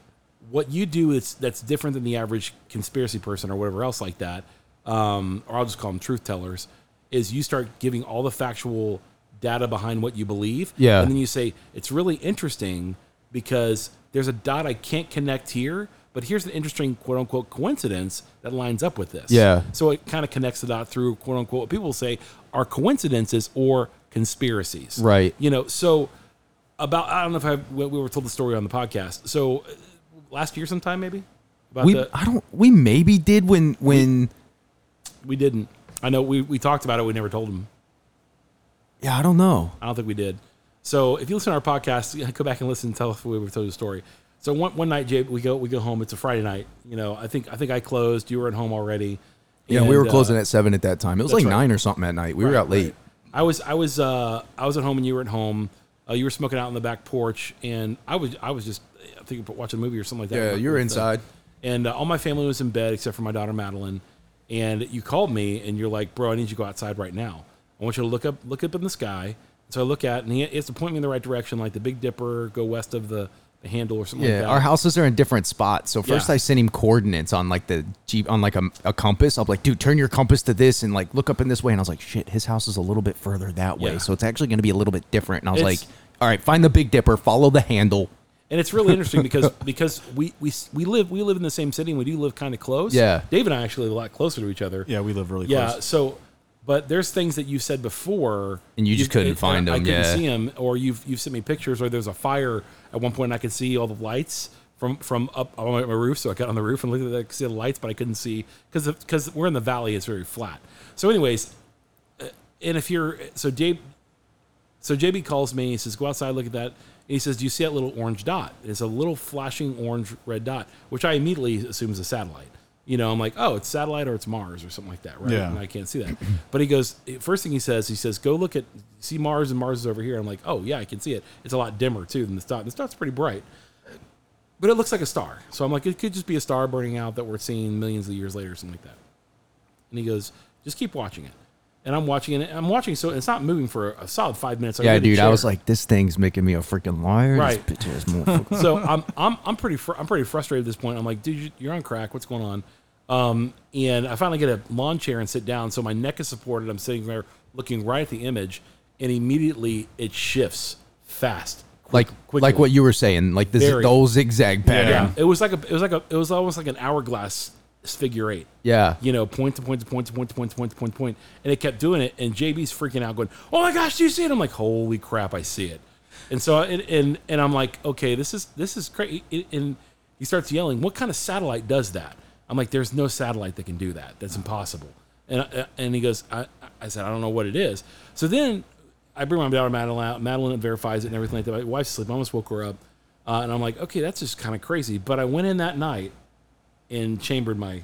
what you do is that's different than the average conspiracy person or whatever else like that. Um, or I'll just call them truth tellers. Is you start giving all the factual data behind what you believe, Yeah. and then you say it's really interesting because there's a dot I can't connect here, But here's the interesting quote unquote coincidence that lines up with this. Yeah. So it kind of connects the dot through quote unquote what people say are coincidences or conspiracies. Right. You know, so about I don't know if I we we were told the story on the podcast. So uh, last year sometime maybe about We the I don't we maybe did when when we didn't. I know we, we talked about it. We never told them. yeah I don't know. I don't think we did. So if you listen to our podcast, [LAUGHS] go back and listen and tell us if we ever told you the story. So one, one night, Jay, we go we go home. It's a Friday night. You know, I think I think I closed. You were at home already. Yeah, we were closing uh, at seven at that time. It was like right. nine or something at night. We were out late. right. I was I was uh, I was at home and you were at home. Uh, you were smoking out on the back porch, and I was I was just I think watching a movie or something like that. Yeah, you were uh, inside. and uh, all my family was in bed except for my daughter Madeline. And you called me, and you're like, "Bro, I need you to go outside right now. I want you to look up, look up in the sky." So I look at, it, and he has to point me in the right direction, like the Big Dipper, go west of the handle or something Yeah, like that. our houses are in different spots. So first Yeah. I sent him coordinates on like the Jeep on like a, a compass. I'm like, dude, turn your compass to this and like look up in this way. And I was like, shit, his house is a little bit further that way. Yeah. So it's actually going to be a little bit different. And I was It's- like, all right, find the Big Dipper, follow the handle. and it's really interesting [LAUGHS] because because we, we we live we live in the same city, and we do live kind of close. Yeah. Dave and I actually live a lot closer to each other. Yeah, we live really close. Yeah. close. So, but there's things that you said before, And you just couldn't it- find I them, couldn't yeah. see them, or you've you've sent me pictures, or there's a fire at one point, I could see all the lights from from up on my, roof. So I got on the roof and looked at the, see the lights, but I couldn't see because because we're in the valley, it's very flat. So, anyways, uh, and if you're so Dave, so JB calls me. He says, "Go outside, look at that." And he says, "Do you see that little orange dot? It's a little flashing orange red dot, which I immediately assume is a satellite. You know, I'm like, oh, it's satellite or it's Mars or something like that, right? Yeah. And I can't see that. But he goes, first thing he says, he says, go look at, see Mars and Mars is over here. I'm like, oh yeah, I can see it. It's a lot dimmer too than the dot. The dot's pretty bright, but it looks like a star. So I'm like, it could just be a star burning out that we're seeing millions of years later, or something like that. And he goes, just keep watching it. And I'm watching it. I'm watching, so it's not moving for a solid five minutes. I Yeah, get in the dude, I was like, this thing's making me a freaking liar. This Right. bitch ass motherfucker. [LAUGHS] so I'm I'm I'm pretty fr- I'm pretty frustrated at this point. I'm like, dude, you're on crack. What's going on? Um, and I finally get a lawn chair and sit down, so my neck is supported. I'm sitting there looking right at the image, and immediately it shifts fast, like quickly. like what you were saying, like this Very. the old zigzag pattern. Yeah, it was like a it was like a it was almost like an hourglass figure eight. Yeah. you know, point to point to point to point to point to point to point to point, and it kept doing it. And JB's freaking out, going, "Oh my gosh, do you see it?" I'm like, "Holy crap, I see it!" And so, and and, and I'm like, "Okay, this is this is crazy." And he starts yelling, "What kind of satellite does that?" I'm like, "There's no satellite that can do that. That's impossible." And uh, and he goes, I, "I said, I don't know what it is." So then I bring my daughter Madeline out. Madeline verifies it and everything like that. My wife's asleep. I almost woke her up, uh, and I'm like, "Okay, that's just kind of crazy." But I went in that night and chambered my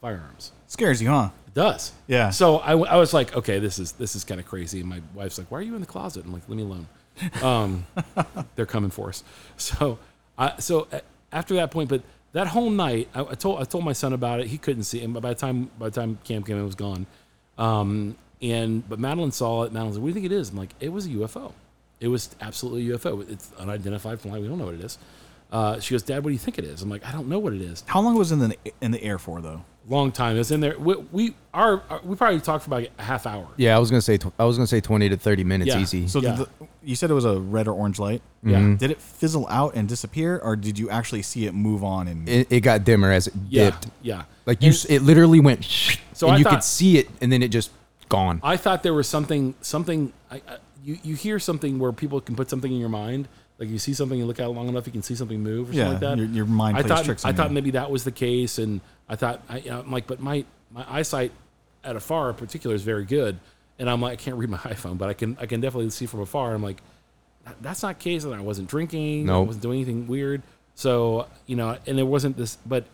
firearms. Scares you, huh? It does. Yeah. So I, I was like, okay, this is this is kind of crazy. And my wife's like, why are you in the closet? I'm like, leave me alone. [LAUGHS] Um, they're coming for us. So I so after that point, but that whole night, I, I told I told my son about it. He couldn't see. And by the time by the time Cam came, it was gone. Um, and but Madeline saw it. Madeline's like, what do you think it is? I'm like, it was a UFO. It was absolutely a UFO. It's unidentified flying. We don't know what it is. Uh, she goes, Dad, what do you think it is? I'm like, I don't know what it is How long was it in the in the air for though? long time. It was in there. We, we our, our we probably talked for about a half hour. Yeah, I was gonna say tw- I was gonna say twenty to thirty minutes Yeah. easy. So Yeah. did the, you said it was a red or orange light. Yeah. Did it fizzle out and disappear, or did you actually see it move on? And it, it got dimmer as it Yeah, dipped. yeah. Like you, And s it literally went, [LAUGHS] So and I you thought- could see it, and then it just gone. I thought there was something something. I, I, you you hear something where people can put something in your mind. Like you see something, you look at it long enough, you can see something move or Yeah, something like that. your- your mind I plays thought tricks I on thought you. maybe that was the case, and I thought I, I'm like, but my my eyesight at afar in particular is very good, and I'm like, I can't read my [LAUGHS] iPhone, but I can I can definitely see from afar. I'm like, that's not the case, and I wasn't drinking, I Nope. wasn't doing anything weird. So you know, and there wasn't this, but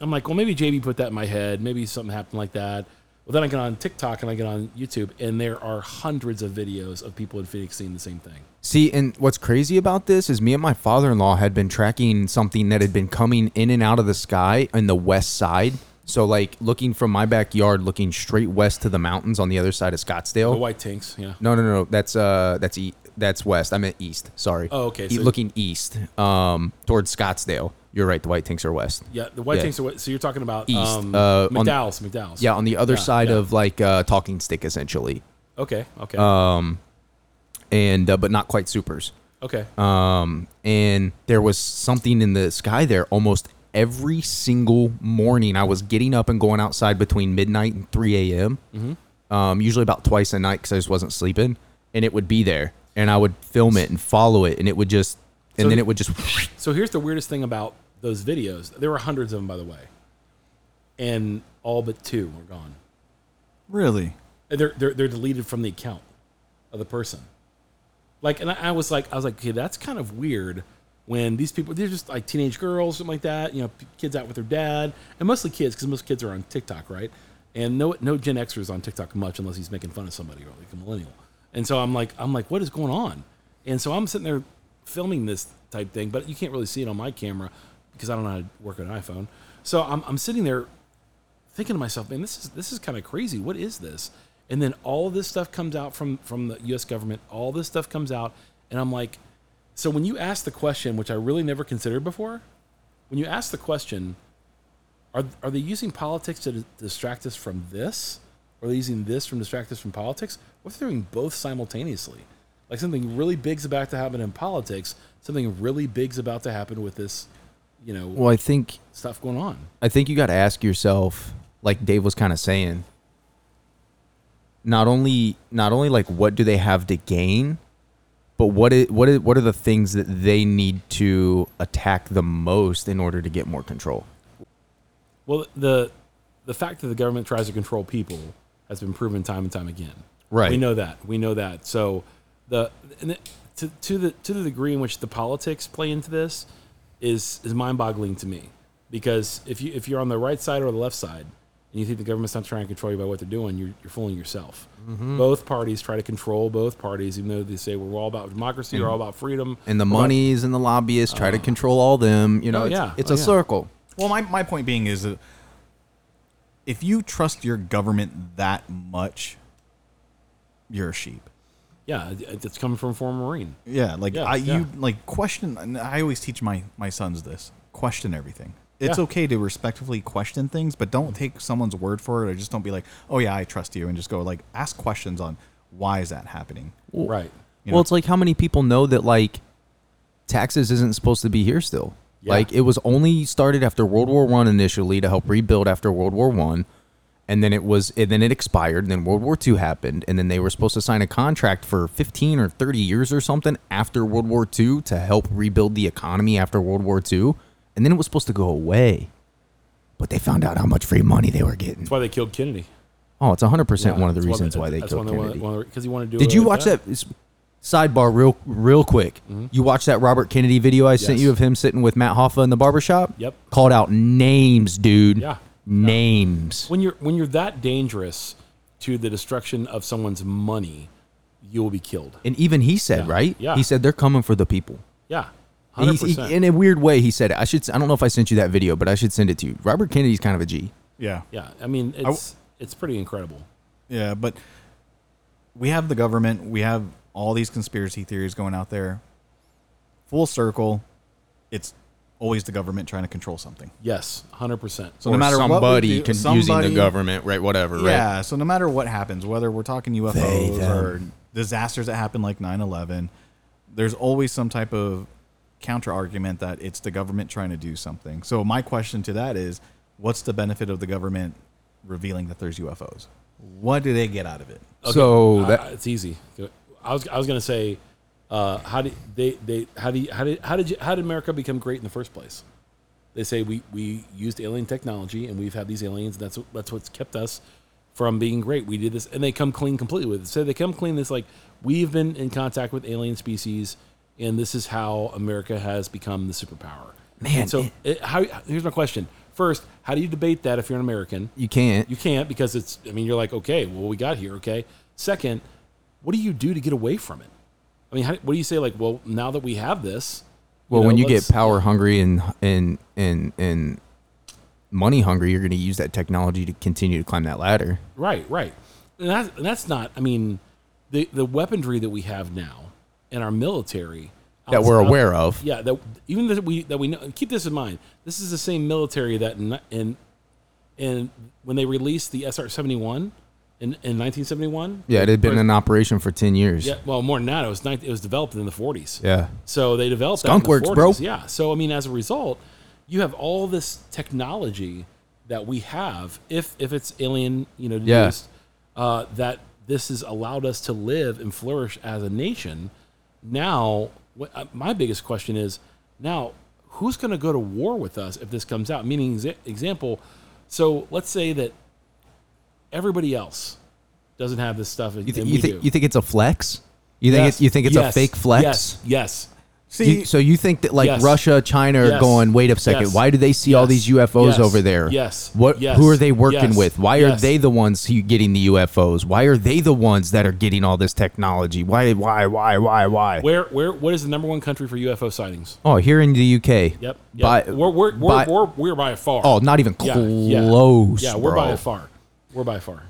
I'm like, well, maybe JB put that in my head. Maybe something happened like that. Well, then I get on TikTok and I get on YouTube, and there are hundreds of videos of people in Phoenix seeing the same thing. See, and what's crazy about this is me and my father-in-law had been tracking something that had been coming in and out of the sky in the west side. So, like looking from my backyard, looking straight west to the mountains on the other side of Scottsdale. The white tanks, yeah. No, no, no, no. That's uh, that's e- that's west. I meant east. Sorry. Oh, okay, E- so- looking east, um, towards Scottsdale. You're right. The white tanks are west. Yeah, the white Yeah. tanks are what? So you're talking about East, um, uh, on- McDowell's, McDowell's. Yeah, on the other Yeah, side yeah. of like uh, Talking Stick, essentially, Okay, okay. and uh, but not quite supers. Okay. um, and there was something in the sky there almost every single morning. I was getting up and going outside between midnight and 3 a.m. Um, usually about twice a night because I just wasn't sleeping, and it would be there, and I would film it and follow it, and it would just, and So- then it would just, So here's the weirdest thing about those videos. There were hundreds of them, by the way, and all but two were gone. Really? And They're they're, they're deleted from the account of the person. Like, and I, I was like, I was like, okay, that's kind of weird. When these people, they're just like teenage girls, something like that. You know, kids out with their dad, and mostly kids, because most kids are on TikTok, right? And no, no Gen Xers on TikTok much, unless he's making fun of somebody or like a millennial. And so I'm like, I'm like, what is going on? And so I'm sitting there filming this type thing, but you can't really see it on my camera because I don't know how to work an iPhone. So I'm, I'm sitting there thinking to myself, man, this is this is kind of crazy. What is this? And then all this stuff comes out from from the U.S. government. All this stuff comes out, and I'm like, so when you ask the question, which I really never considered before, when you ask the question, are are they using politics to distract us from this, or are using this from distract us from politics? What if they're doing both simultaneously? Like something really big's about to happen in politics, something really big's about to happen with this, you know, well, I think stuff going on. I think you got to ask yourself, like Dave was kind of saying, not only not only like what do they have to gain, but what is, what is, what are the things that they need to attack the most in order to get more control? Well, the the fact that the government tries to control people has been proven time and time again. Right. We know that. We know that. So the, and the to, to the to the degree in which the politics play into this is is mind boggling to me because if you if you're on the right side or the left side and you think the government's not trying to control you by what they're doing, you're, you're fooling yourself. Mm-hmm. Both parties try to control both parties, even though they say we're all about democracy, we're all about freedom, And the we're about- monies and the lobbyists try to control all them. You know, Oh, it's, yeah. it's Oh, a yeah. circle. Well, my, my point being is that if you trust your government that much, you're a sheep. Yeah, it's coming from a former Marine. Yeah, like Yeah, I yeah. you like question. and I always teach my my sons this: question everything. It's Yeah. okay to respectfully question things, but don't take someone's word for it, or just don't be like, "Oh yeah, I trust you," and just go like ask questions on why is that happening. Right. You well, know? it's like how many people know that like taxes isn't supposed to be here still. Yeah. Like it was only started after World War One initially to help rebuild after World War One, and then it was and then it expired. And then World War Two happened, and then they were supposed to sign a contract for fifteen or thirty years or something after World War Two to help rebuild the economy after World War Two, and then it was supposed to go away. But they found out how much free money they were getting. That's why they killed Kennedy. Oh, it's hundred percent Yeah, one of the reasons why they killed one of the- Kennedy. one of the- Because he wanted to do. Did you watch that? S- Sidebar, real real quick. You watched that Robert Kennedy video I sent Mm-hmm. You of him sitting with Matt Hoffa in the barbershop? Yep. Called out names, dude. Yeah. Names. When you're when you're that dangerous to the destruction of someone's money, you will be killed. And even he said, Yeah. right? Yeah. He said they're coming for the people. Yeah, He- hundred he- percent. in a weird way, he said it. I should. I don't know if I sent you that video, but I should send it to you. Robert Kennedy's kind of a G. Yeah, Yeah, I mean it's it's pretty incredible. yeah, but we have the government, we have all these conspiracy theories going out there. Full circle, it's always the government trying to control something. Yes, hundred percent. So no matter what we somebody do- con- using the government, right? Whatever, right? Yeah, so no matter what happens, whether we're talking UFOs They, or disasters that happen like 9/11, there's always some type of counter argument that it's the government trying to do something. So my question to that is, what's the benefit of the government revealing that there's UFOs? What do they get out of it? So Uh, it's easy. I was I was gonna say, uh, how did they they how do you, how did how did you, how did America become great in the first place? They say we we used alien technology and we've had these aliens. And that's that's what's kept us from being great. We did this, and they come clean completely with it. So they come clean. This like we've been in contact with alien species, and this is how America has become the superpower. Man, And so it- it, how, here's my question. First, how do you debate that if you're an American? you can't. You can't because it's. I mean, you're like, okay, well, we got here. Okay. Second, what do you do to get away from it? I mean, how, what do you say? Like, well, now that we have this, Well, know, when you get power hungry and and and and money hungry, you're going to use that technology to continue to climb that ladder. right, right, and that's and that's not. I mean, the the weaponry that we have now in our military That we're aware of. Yeah, that even that we that we know. Keep this in mind. This is the same military that in in, in when they released the SR seventy one in, in 1971. Yeah, it had been in operation for ten years. Yeah, well, more than that, it was 19, it was developed in the 40s. Yeah. So they developed Skunk that in the works, 40s. bro. Yeah. So I mean, as a result, you have all this technology that we have, if if it's alien, you know, Yeah. deduced, uh, that this has allowed us to live and flourish as a nation. Now, what, uh, my biggest question is now, who's going to go to war with us if this comes out? Meaning, exa- example, so let's say that everybody else doesn't have this stuff, You, th- you think you think it's a flex? You think Yes. it's, you think it's a fake flex? Yes. Yes. See, You- so you think that like Yes. Russia, China are Yes. going? Wait a second. Yes. Why do they see all these UFOs Yes. over there? Yes. What? Yes. Who are they working Yes. with? Why are they the ones getting the UFOs? Why are they the ones that are getting all this technology? Why? Why? Why? Why? Why? Where where what is the number one country for UFO sightings? oh, here in the UK. Yep. yep. By, we're we're we're, by- we're we're by far. oh, not even yeah, close. Yeah, yeah we're bro. by far. We're by far.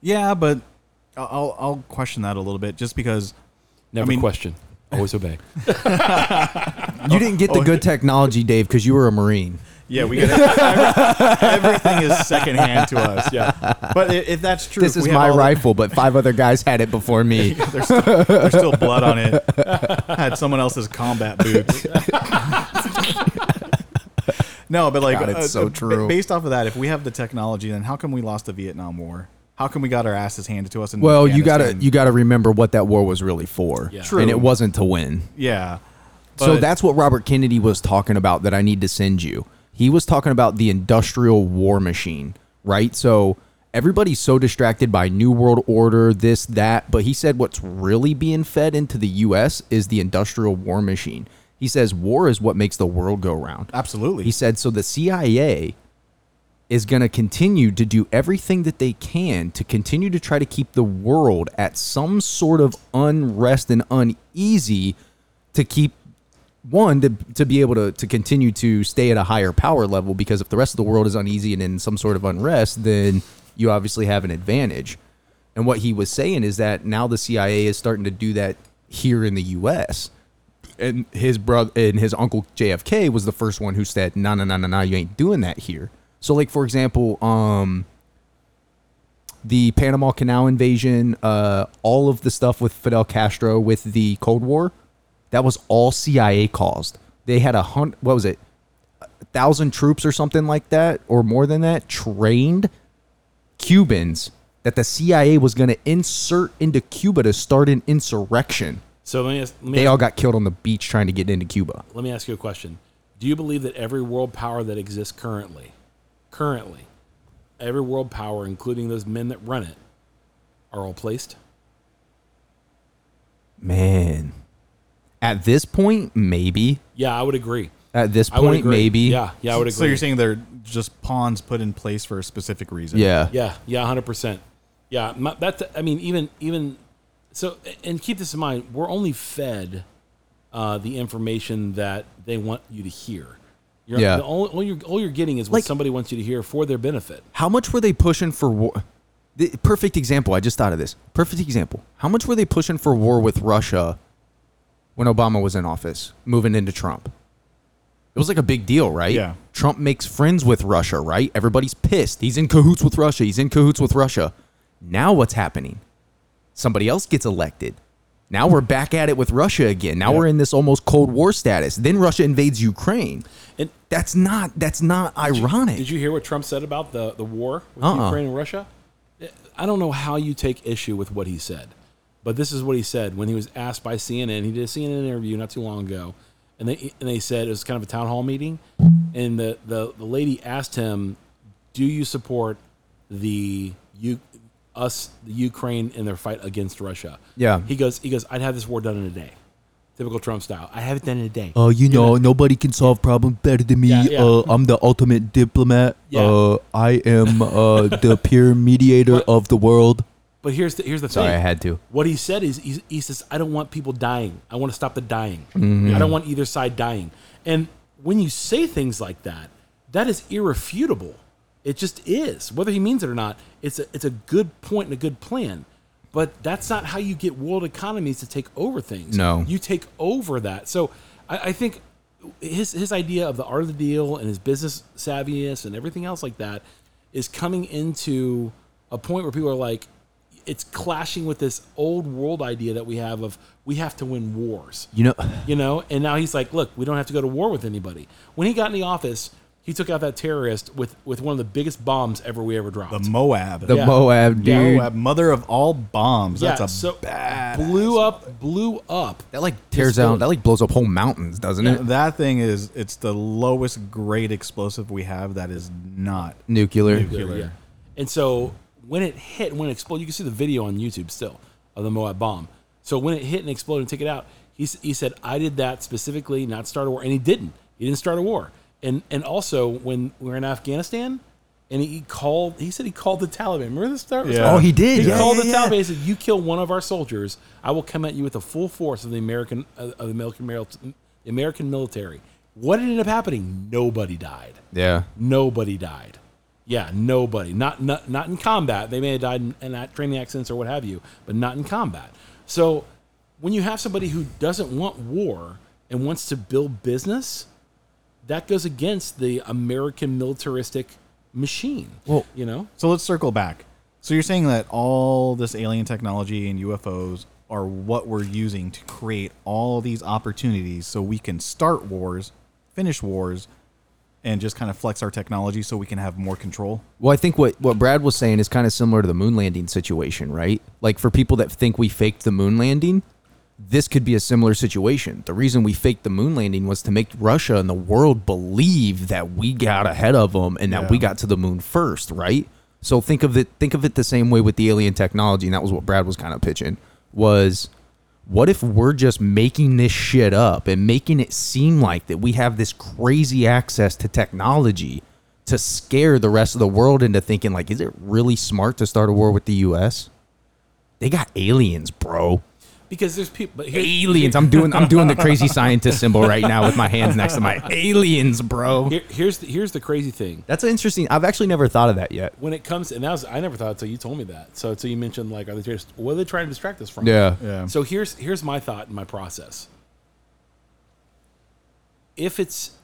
yeah, but I'll I'll question that a little bit just because Never mean- question. Always obey. [LAUGHS] You didn't get the good technology, Dave, because you were a Marine. yeah, we get everything is secondhand to us. Yeah. But i- if that's true, This if is we have my all the- rifle, but five other guys had it before me. [LAUGHS] there's, still, there's still blood on it. I [LAUGHS] Had someone else's combat boots. No, but like God, it's uh, so ba- true. Based off of that, if we have the technology, then how come we lost the Vietnam War? How come we got our asses handed to us? In Well, you gotta you gotta remember what that war was really for, Yeah. True. and it wasn't to win. yeah. so that's what Robert Kennedy was talking about. That I need to send you. He was talking about the industrial war machine, right? So everybody's so distracted by New World Order, this, that, but he said what's really being fed into the U.S. is the industrial war machine. He says war is what makes the world go round. absolutely. He said so the CIA is going to continue to do everything that they can to continue to try to keep the world at some sort of unrest and uneasy to keep one to, to be able to, to continue to stay at a higher power level because if the rest of the world is uneasy and in some sort of unrest then you obviously have an advantage and what he was saying is that now the CIA is starting to do that here in the US and his brother and his uncle JFK was the first one who said, "No, no, no, no, no, you ain't doing that here." So, like for example, um, the Panama Canal invasion, uh, all of the stuff with Fidel Castro with the Cold War, that was all CIA caused. They had a hunt. What was it? A thousand troops or something like that, or more than that, trained Cubans that the CIA was going to insert into Cuba to start an insurrection. So let me ask, let me They ask, all got killed on the beach trying to get into Cuba. let me ask you a question. Do you believe that every world power that exists currently, currently, every world power, including those men that run it, are all placed? Man. At this point, maybe. Yeah, I would agree. At this point, maybe. Yeah, yeah, I would agree. so you're saying they're just pawns put in place for a specific reason? Yeah. Yeah, yeah, hundred percent. Yeah, my, that's. I mean, even even so, and keep this in mind. We're only fed uh, the information that they want you to hear. You're, Yeah. the only, all you're all you're getting is what Like- somebody wants you to hear for their benefit. How much were they pushing for war? The perfect example. I just thought of this. Perfect example. How much were they pushing for war with Russia when Obama was in office, moving into Trump? It was like a big deal, right? Yeah. Trump makes friends with Russia, right? Everybody's pissed. He's in cahoots with Russia. He's in cahoots with Russia. Now what's happening? Somebody else gets elected. Now we're back at it with Russia again. Now Yeah. we're in this almost Cold War status. Then Russia invades Ukraine. And That's not that's not ironic. did you hear what Trump said about the the war with Uh-uh. Ukraine and Russia? I don't know how you take issue with what he said, but this is what he said when he was asked by CNN. He did a CNN interview not too long ago, and they and they said it was kind of a town hall meeting, and the the, the lady asked him, "Do you support the you us the Ukraine in their fight against Russia?" Yeah. He goes he goes I'd have this war done in a day, typical Trump style. I have it done in a day. Uh, you know, nobody can solve problems better than me. Yeah, yeah. Uh, I'm the ultimate diplomat. Yeah. Uh, I am uh, the [LAUGHS] peer mediator But- of the world. But here's the here's the Sorry, thing. I had to. What he said is he, he says, I don't want people dying. I want to stop the dying. Mm-hmm. I don't want either side dying. And when you say things like that, that is irrefutable. It just is. Whether he means it or not, it's a, it's a good point and a good plan. But that's not how you get world economies to take over things. No. You take over that. So I, I think his his idea of the art of the deal and his business savviness and everything else like that is coming into a point where people are like, it's clashing with this old world idea that we have of we have to win wars. You know, You know, and now he's like, look, we don't have to go to war with anybody. When he got in the office, he took out that terrorist with with one of the biggest bombs ever we ever dropped. The Moab. the Yeah. Moab Yeah, dude. Moab, mother of all bombs. That's a so bad. blew up, blew up. That like tears This down. That like blows up whole mountains, doesn't it? That thing is it's the lowest grade explosive we have that is not Nuclear. Nuclear. Yeah. And so when it hit, when it exploded, you can see the video on YouTube still of the Moab bomb. So when it hit and exploded and took it out, he, s- he said, I did that specifically, not start a war. And he didn't. He didn't start a war. And and also when we were in Afghanistan, and he called, he said he called the Taliban. Remember this? Start? Yeah. Oh, he did. He Yeah, called yeah, the yeah. Taliban. He said, "You kill one of our soldiers, I will come at you with the full force of the American uh, of the American American military." What ended up happening? Nobody died. Yeah. Nobody died. Yeah, nobody. Not not not in combat. They may have died in, in that training accidents or what have you, but not in combat. So when you have somebody who doesn't want war and wants to build business, that goes against the American militaristic machine. Well- you know, So let's circle back. So you're saying that all this alien technology and UFOs are what we're using to create all these opportunities so we can start wars, finish wars, and just kind of flex our technology so we can have more control. Well, I think what, what Brad was saying is kind of similar to the moon landing situation, right? Like for people that think we faked the moon landing, this could be a similar situation. The reason we faked the moon landing was to make Russia and the world believe that we got ahead of them and that we got to the moon first, right? So think of it think of it the same way with the alien technology, and that was what Brad was kind of pitching. Was what if we're just making this shit up and making it seem like that we have this crazy access to technology to scare the rest of the world into thinking like is it really smart to start a war with the US? They got aliens, bro. Because there's people. But here, Aliens. I'm doing I'm doing the crazy scientist symbol right now with my hands next to my aliens, bro. Here, here's the, here's the crazy thing. That's interesting. I've actually never thought of that yet. When it comes, and that was I never thought until you told me that. So until you mentioned like, are they just what are they trying to distract us from? Yeah. Yeah. So here's here's my thought and my process. If it's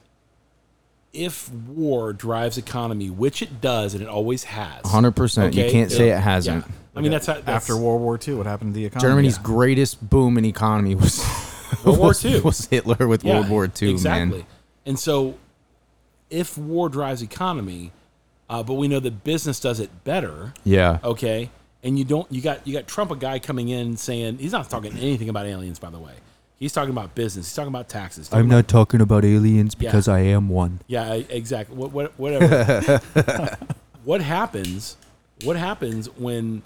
if war drives economy, which it does, and it always has, 100%. You can't say it hasn't. Yeah. I mean, that's, how, that's After World War II, what happened to the economy? Germany's greatest boom in economy was [LAUGHS] World War was, [LAUGHS] II. was Hitler with Yeah, World War II, exactly. man. And so, if war drives economy, uh, but we know that business does it better, Yeah. okay and you don't you got you got trump a guy coming in saying he's not talking anything about aliens by the way he's talking about business he's talking about taxes talking I'm about- not talking about aliens Yeah. because I am one. yeah exactly what, what whatever [LAUGHS] what happens what happens when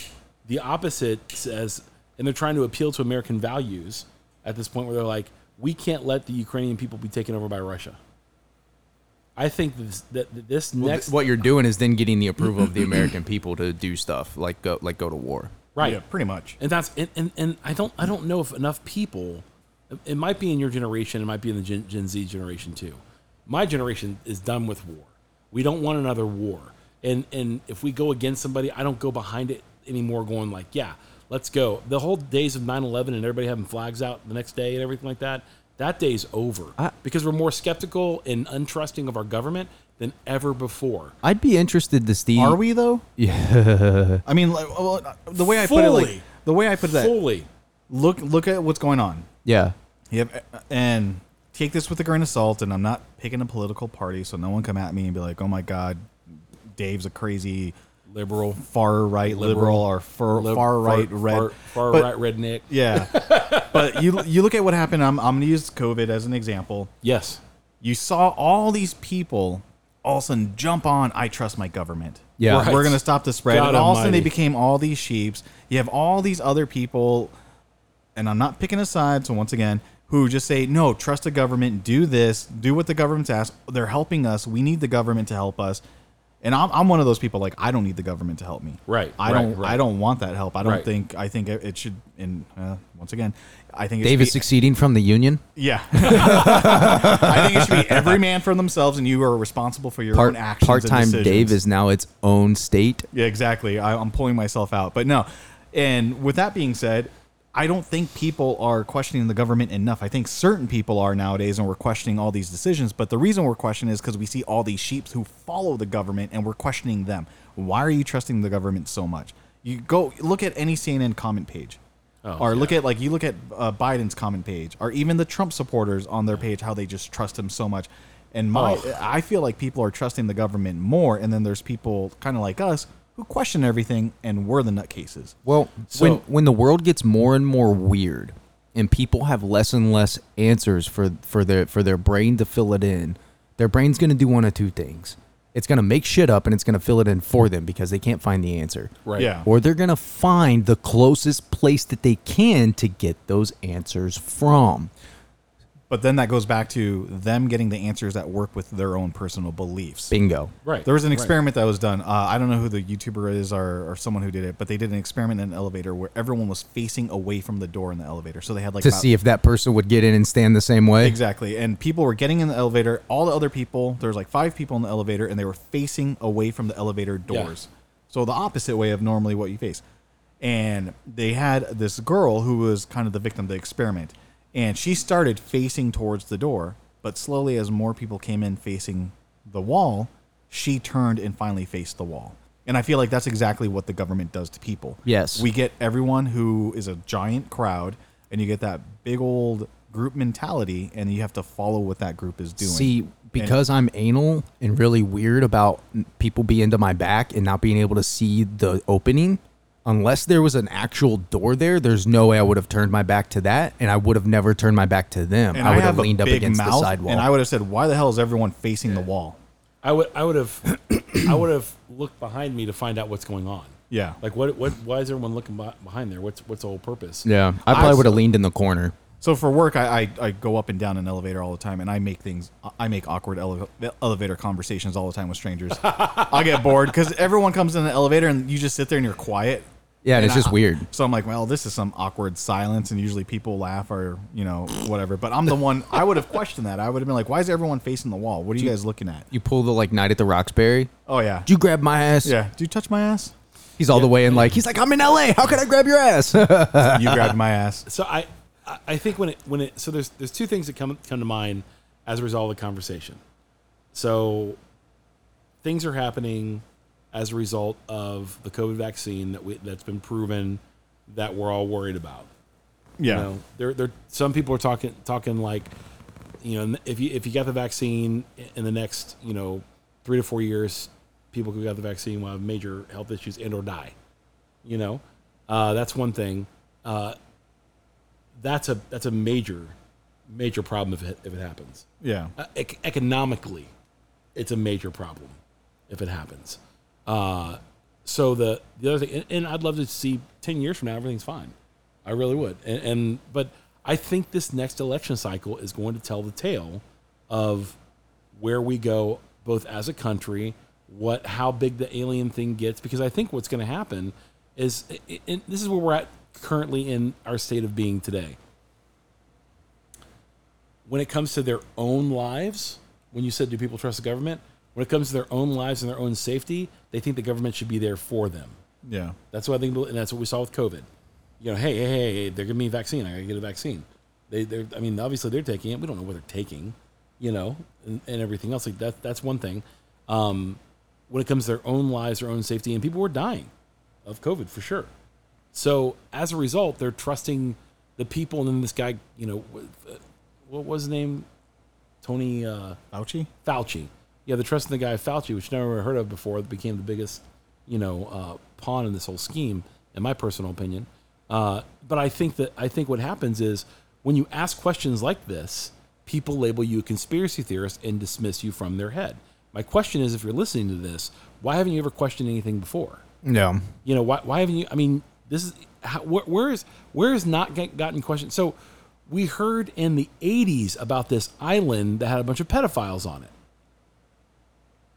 the opposite says and they're trying to appeal to american values at this point where they're like we can't let the ukrainian people be taken over by russia i think this, that that this Well, next th- what you're doing is then getting the [CLEARS THROAT] approval of the American people to do stuff like go like go to war. right Yeah, pretty much. and that's and, and, and I don't I don't know if enough people it might be in your generation it might be in the Gen, Gen Z generation too my generation is done with war we don't want another war and and if we go against somebody I don't go behind it anymore going like yeah let's go the whole days of 9-11 and everybody having flags out the next day and everything like that that day's over I- because we're more skeptical and untrusting of our government than ever before I'd be interested to see. Are we though? Yeah. I mean, like, well, the way I put it, like the way I put that, fully look look at what's going on. Yeah. You have, and take this with a grain of salt. And I'm not picking a political party, so no one come at me and be like, "Oh my God, Dave's a crazy liberal far right liberal, Liberal. or far, lib- far right red." far, far But- right redneck [LAUGHS] Yeah, but you you look at what happened. I'm I'm gonna use COVID as an example. yes You saw all these people all of a sudden jump on. I trust my government. Yeah. Right. we're gonna stop the spread. God and all of a sudden they became all these sheeps. You have all these other people, and I'm not picking a side. So once again, who just say no, trust the government, do this, do what the government's asked. They're helping us. We need the government to help us. And I'm, I'm one of those people like I don't need the government to help me. Right, I right, don't. right. I don't want that help. I don't Right. think. I think it it should. And uh, once again, I think it Dave is succeeding from the union. yeah. [LAUGHS] I think it should be every man for themselves, and you are responsible for your Part own actions. part time Dave is now its own state. Yeah, exactly. I, I'm pulling myself out, but no. And with that being said, I don't think people are questioning the government enough. I think certain people are nowadays, and we're questioning all these decisions. But the reason we're questioning is because we see all these sheeps who follow the government, and we're questioning them. Why are you trusting the government so much? You go look at any CNN comment page, Oh, or look at like you look at uh, Biden's comment page, or even the Trump supporters on their page, how they just trust him so much. And my, Oh. I feel like people are trusting the government more, and then there's people kind of like us who question everything, and we're the nutcases. Well, So- when when the world gets more and more weird, and people have less and less answers for for their for their brain to fill it in, their brain's gonna do one of two things. It's gonna make shit up and it's gonna fill it in for them because they can't find the answer. Right. Yeah. Or they're gonna find the closest place that they can to get those answers from. But then that goes back to them getting the answers that work with their own personal beliefs. Bingo. Right. There was an right. experiment that was done. Uh, I don't know who the YouTuber is or, or someone who did it, but they did an experiment in an elevator where everyone was facing away from the door in the elevator. So they had like To about- see if that person would get in and stand the same way. exactly, and people were getting in the elevator. All the other people, there was like five people in the elevator, and they were facing away from the elevator Yeah. doors. So the opposite way of normally what you face. And they had this girl who was kind of the victim of the experiment, and she started facing towards the door, but slowly as more people came in facing the wall, she turned and finally faced the wall. And I feel like that's exactly what the government does to people. Yes. We get everyone who is a giant crowd, and you get that big old group mentality, and you have to follow what that group is doing. See, because I'm anal and really weird about people being to my back and not being able to see the opening, unless there was an actual door there, there's no way I would have turned my back to that, and I would have never turned my back to them. and I I, would have have leaned up against mouth, the sidewall. and I would have said, "Why the hell is everyone facing the wall?" I would I would have [CLEARS THROAT] I would have looked behind me to find out what's going on. Yeah, Like what what why is everyone looking behind there? What's what's the whole purpose? yeah, I probably would have leaned in the corner. So for work, I, I, I go up and down an elevator all the time, and I make things. I make awkward ele- elevator conversations all the time with strangers. [LAUGHS] I get bored because everyone comes in the elevator, and you just sit there and you're quiet. Yeah, and it's just weird. So I'm like, well, this is some awkward silence, and usually people laugh or you know whatever. But I'm the one. I would have questioned that. I would have been like, why is everyone facing the wall? What are you guys looking at? You pull the like night at the Roxbury. Oh yeah, Did you grab my ass? yeah. Do you touch my ass? He's all the way in like he's like I'm in L.A. How can I grab your ass? [LAUGHS] You grabbed my ass. So I I- think when it when it so there's there's two things that come come to mind as a result of the conversation. So things are happening as a result of the COVID vaccine that we that's been proven that we're all worried about. Yeah. You know, there, there. Some people are talking, talking like, you know, if you if you got the vaccine in the next, you know, three to four years, people who got the vaccine will have major health issues and or die. You know, uh, that's one thing. Uh, that's a that's a major, major problem if it if it happens. Yeah. Uh, ec- economically, it's a major problem if it happens. Uh, so the the other thing, and, and I'd love to see ten years from now everything's fine. I really would. And, and but I think this next election cycle is going to tell the tale of where we go, both as a country, what how big the alien thing gets. Because I think what's going to happen is, and this is where we're at currently in our state of being today when it comes to their own lives, when you said do people trust the government? When it comes to their own lives and their own safety, they think the government should be there for them. Yeah. That's what I think, and that's what we saw with COVID. You know, hey, hey, hey, hey they're giving me a vaccine. I gotta get a vaccine. They, they're, I mean, obviously they're taking it. We don't know what they're taking, you know, and, and everything else. Like that, that's one thing. Um, when it comes to their own lives, their own safety, and people were dying of COVID for sure. So as a result, they're trusting the people, and then this guy, you know, what, what was his name? Tony uh, Fauci. Fauci. Yeah, they're trusting the guy Fauci, which never heard of before. That became the biggest, you know, uh, pawn in this whole scheme, in my personal opinion. Uh, but I think that I think what happens is when you ask questions like this, people label you a conspiracy theorist and dismiss you from their head. My question is, if you're listening to this, why haven't you ever questioned anything before? No. You know, why, why haven't you? I mean, this is how, where, where is where is not get, gotten questioned? So we heard in the '80s about this island that had a bunch of pedophiles on it,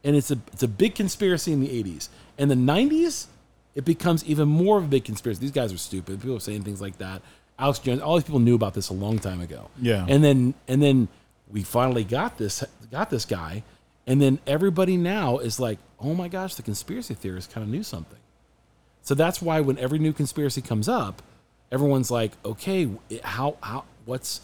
and it's a it's a big conspiracy in the '80s. In the '90s, it becomes even more of a big conspiracy. These guys are stupid. People are saying things like that. Alex Jones, all these people knew about this a long time ago. Yeah. and then and then we finally got this got this guy, and then everybody now is like, oh my gosh, the conspiracy theorists kind of knew something. So that's why when every new conspiracy comes up, everyone's like, okay, how how what's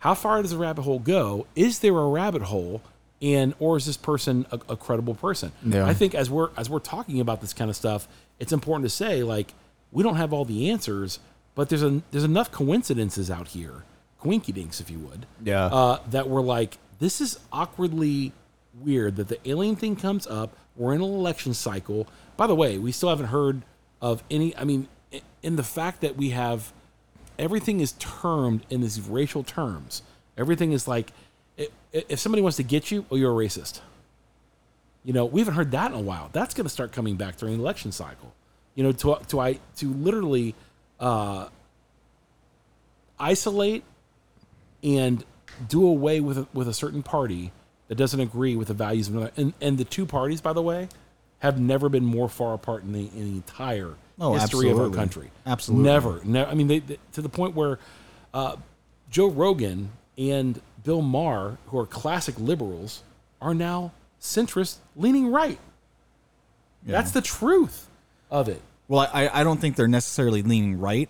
how far does the rabbit hole go? Is there a rabbit hole and or is this person a, a credible person? Yeah. I think as we're as we're talking about this kind of stuff, it's important to say like we don't have all the answers, but there's a there's enough coincidences out here, coinkydinks, if you would, Yeah. uh, that we're like this is awkwardly weird that the alien thing comes up. We're in an election cycle. By the way, we still haven't heard of any. I mean, in the fact that we have everything is termed in these racial terms. Everything is like, if somebody wants to get you, oh, you're a racist. You know, we haven't heard that in a while. That's going to start coming back during the election cycle. You know, to to I to literally uh, isolate and do away with a, with a certain party that doesn't agree with the values of another. And and the two parties, by the way, have never been more far apart in the, in the entire Oh, history of our country. Absolutely. never. Ne- I mean, they, they- to the point where uh, Joe Rogan and Bill Maher, who are classic liberals, are now centrist, leaning right. That's the truth of it. Well, I, I don't think they're necessarily leaning right.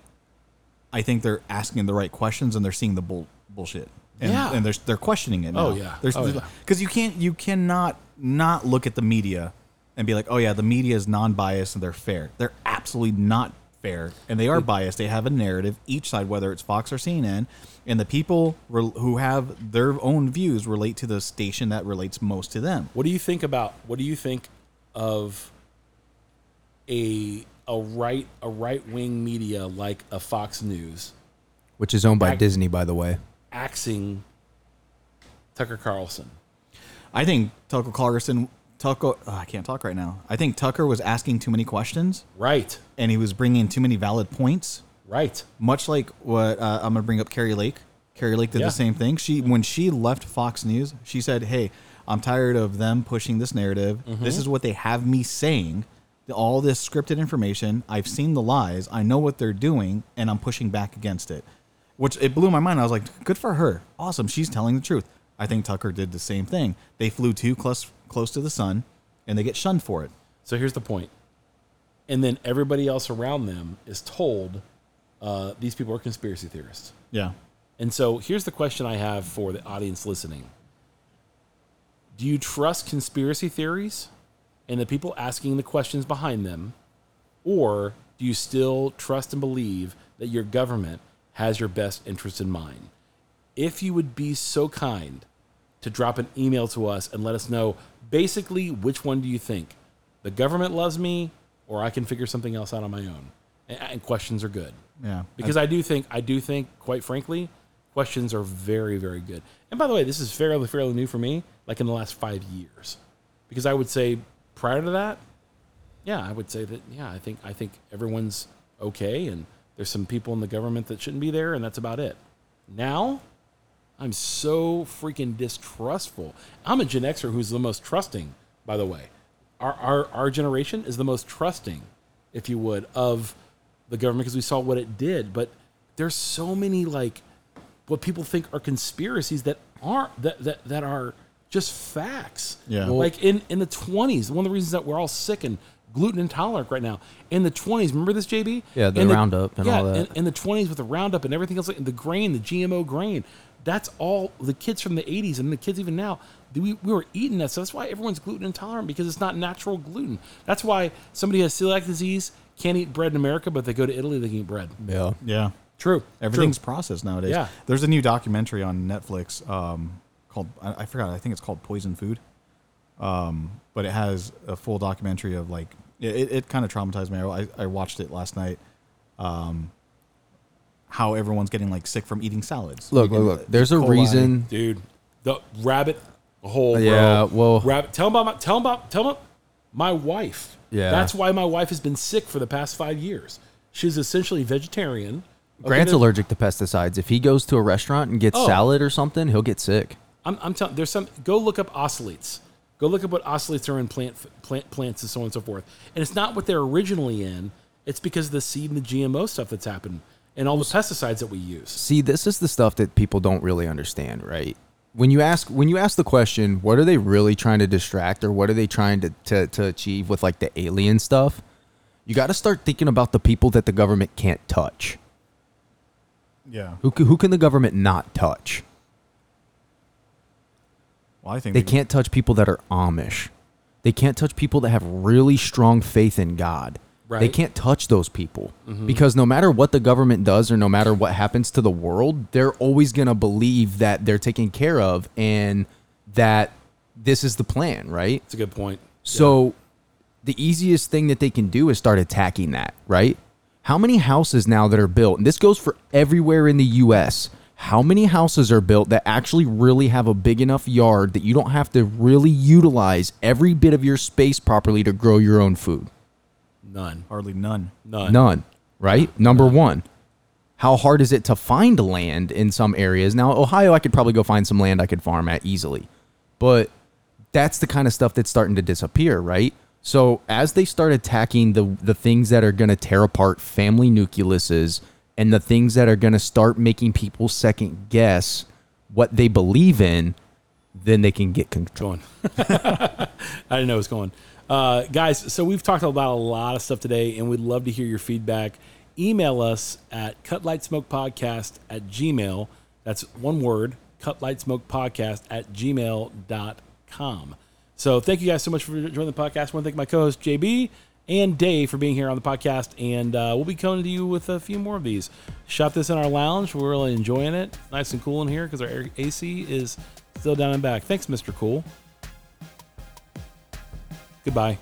I think they're asking the right questions and they're seeing the bull, bullshit. And, Yeah. and they're they're questioning it. Now. Oh, yeah. There's Oh, yeah. because you can't you cannot not look at the media and be like, oh yeah, the media is non-biased and they're fair. They're absolutely not fair, and they are biased. They have a narrative each side, whether it's Fox or CNN, and the people rel- who have their own views relate to the station that relates most to them. What do you think about? What do you think of a a right a right wing media like a Fox News Which is owned by Back- Disney, by the way. axing Tucker Carlson? I think Tucker Carlson, Tucker, oh, I can't talk right now. I think Tucker was asking too many questions Right, and he was bringing too many valid points. right. Much like what uh, I'm gonna bring up, Kari Lake. Kari Lake did Yeah. the same thing. She when she left Fox News, she said, "Hey, I'm tired of them pushing this narrative. This is what they have me saying. All this scripted information. I've seen the lies. I know what they're doing, and I'm pushing back against it." Which it blew my mind. I was like, "Good for her. Awesome. She's telling the truth." I think Tucker did the same thing. They flew too close close to the sun, and they get shunned for it. So here's the point. And then everybody else around them is told uh, these people are conspiracy theorists. Yeah. And so here's the question I have for the audience listening Do you trust conspiracy theories and the people asking the questions behind them? Or do you still trust and believe that your government has your best interest in mind? If you would be so kind to drop an email to us and let us know basically which one do you think? The government loves me, or I can figure something else out on my own. And, and questions are good Yeah. because I do think I do think quite frankly questions are very very good. And by the way, this is fairly fairly new for me, like in the last five years, because I would say prior to that, yeah, I would say that yeah, I think I think everyone's okay, and there's some people in the government that shouldn't be there, and that's about it. Now, I'm so freaking distrustful. I'm a Gen Xer who's the most trusting, by the way. Our, our, our generation is the most trusting, if you would, of the government because we saw what it did. But there's so many like what people think are conspiracies that aren't that that, that are just facts. Yeah. like in in the 20s, one of the reasons that we're all sick and gluten intolerant right now. In the 20s, remember this, JB? Yeah, the In Roundup and yeah, all that. In, in the 20s with the Roundup and everything else, like the grain, the GMO grain. That's all the kids from the 80s and the kids even now. We, we were eating that. So that's why everyone's gluten intolerant because it's not natural gluten. That's why somebody has celiac disease, can't eat bread in America, but they go to Italy, they can eat bread. Yeah. Yeah. True. Everything's processed nowadays. Yeah. There's a new documentary on Netflix um, called I, I forgot. I think it's called Poison Food. Um, but it has a full documentary of like it, it kind of traumatized me. I, I watched it last night. Um, how everyone's getting like sick from eating salads. Look, look, look. There's a coli. reason. dude. The rabbit hole. Bro. Yeah, well- rabbit. Tell them about my. Tell them about. Tell them my wife. Yeah. that's why my wife has been sick for the past five years. She's essentially vegetarian. Okay, Grant's there's- allergic to pesticides. If he goes to a restaurant and gets Oh. salad or something, he'll get sick. I'm, I'm telling. There's some. Go look up oscillates. Go look up what oscillates are in plant, plant plants and so on and so forth. And it's not what they're originally in. It's because of the seed and the GMO stuff that's happened and all the pesticides that we use. See, this is the stuff that people don't really understand, right? When you ask when you ask the question, what are they really trying to distract or what are they trying to, to, to achieve with like the alien stuff? You got to start thinking about the people that the government can't touch. Yeah. Who, who can the government not touch? Well, I think They can't touch people that are Amish. They can't touch people that have really strong faith in God. They can't touch those people mm-hmm. because no matter what the government does or no matter what happens to the world, they're always going to believe that they're taken care of and that this is the plan, right? It's a good point. So the easiest thing that they can do is start attacking that, right? How many houses now that are built, and this goes for everywhere in the US, how many houses are built that actually really have a big enough yard that you don't have to really utilize every bit of your space properly to grow your own food? None. hardly none. None. None, right? Number one. How hard is it to find land in some areas? Now, Ohio, I could probably go find some land I could farm at easily. But that's the kind of stuff that's starting to disappear, right? So as they start attacking the the things that are going to tear apart family nucleuses and the things that are going to start making people second guess what they believe in, then they can get control. [LAUGHS] I didn't know it was going. Uh, guys, so we've talked about a lot of stuff today, and we'd love to hear your feedback. Email us at cutlightsmokepodcast at gmail. That's one word, cutlightsmokepodcast at gmail.com. So thank you guys so much for joining the podcast. I want to thank my co-host JB and Dave for being here on the podcast, and uh, we'll be coming to you with a few more of these. Shot this in our lounge. We're really enjoying it. Nice and cool in here because our AC is still down and back. Thanks, Mr. Cool. Goodbye.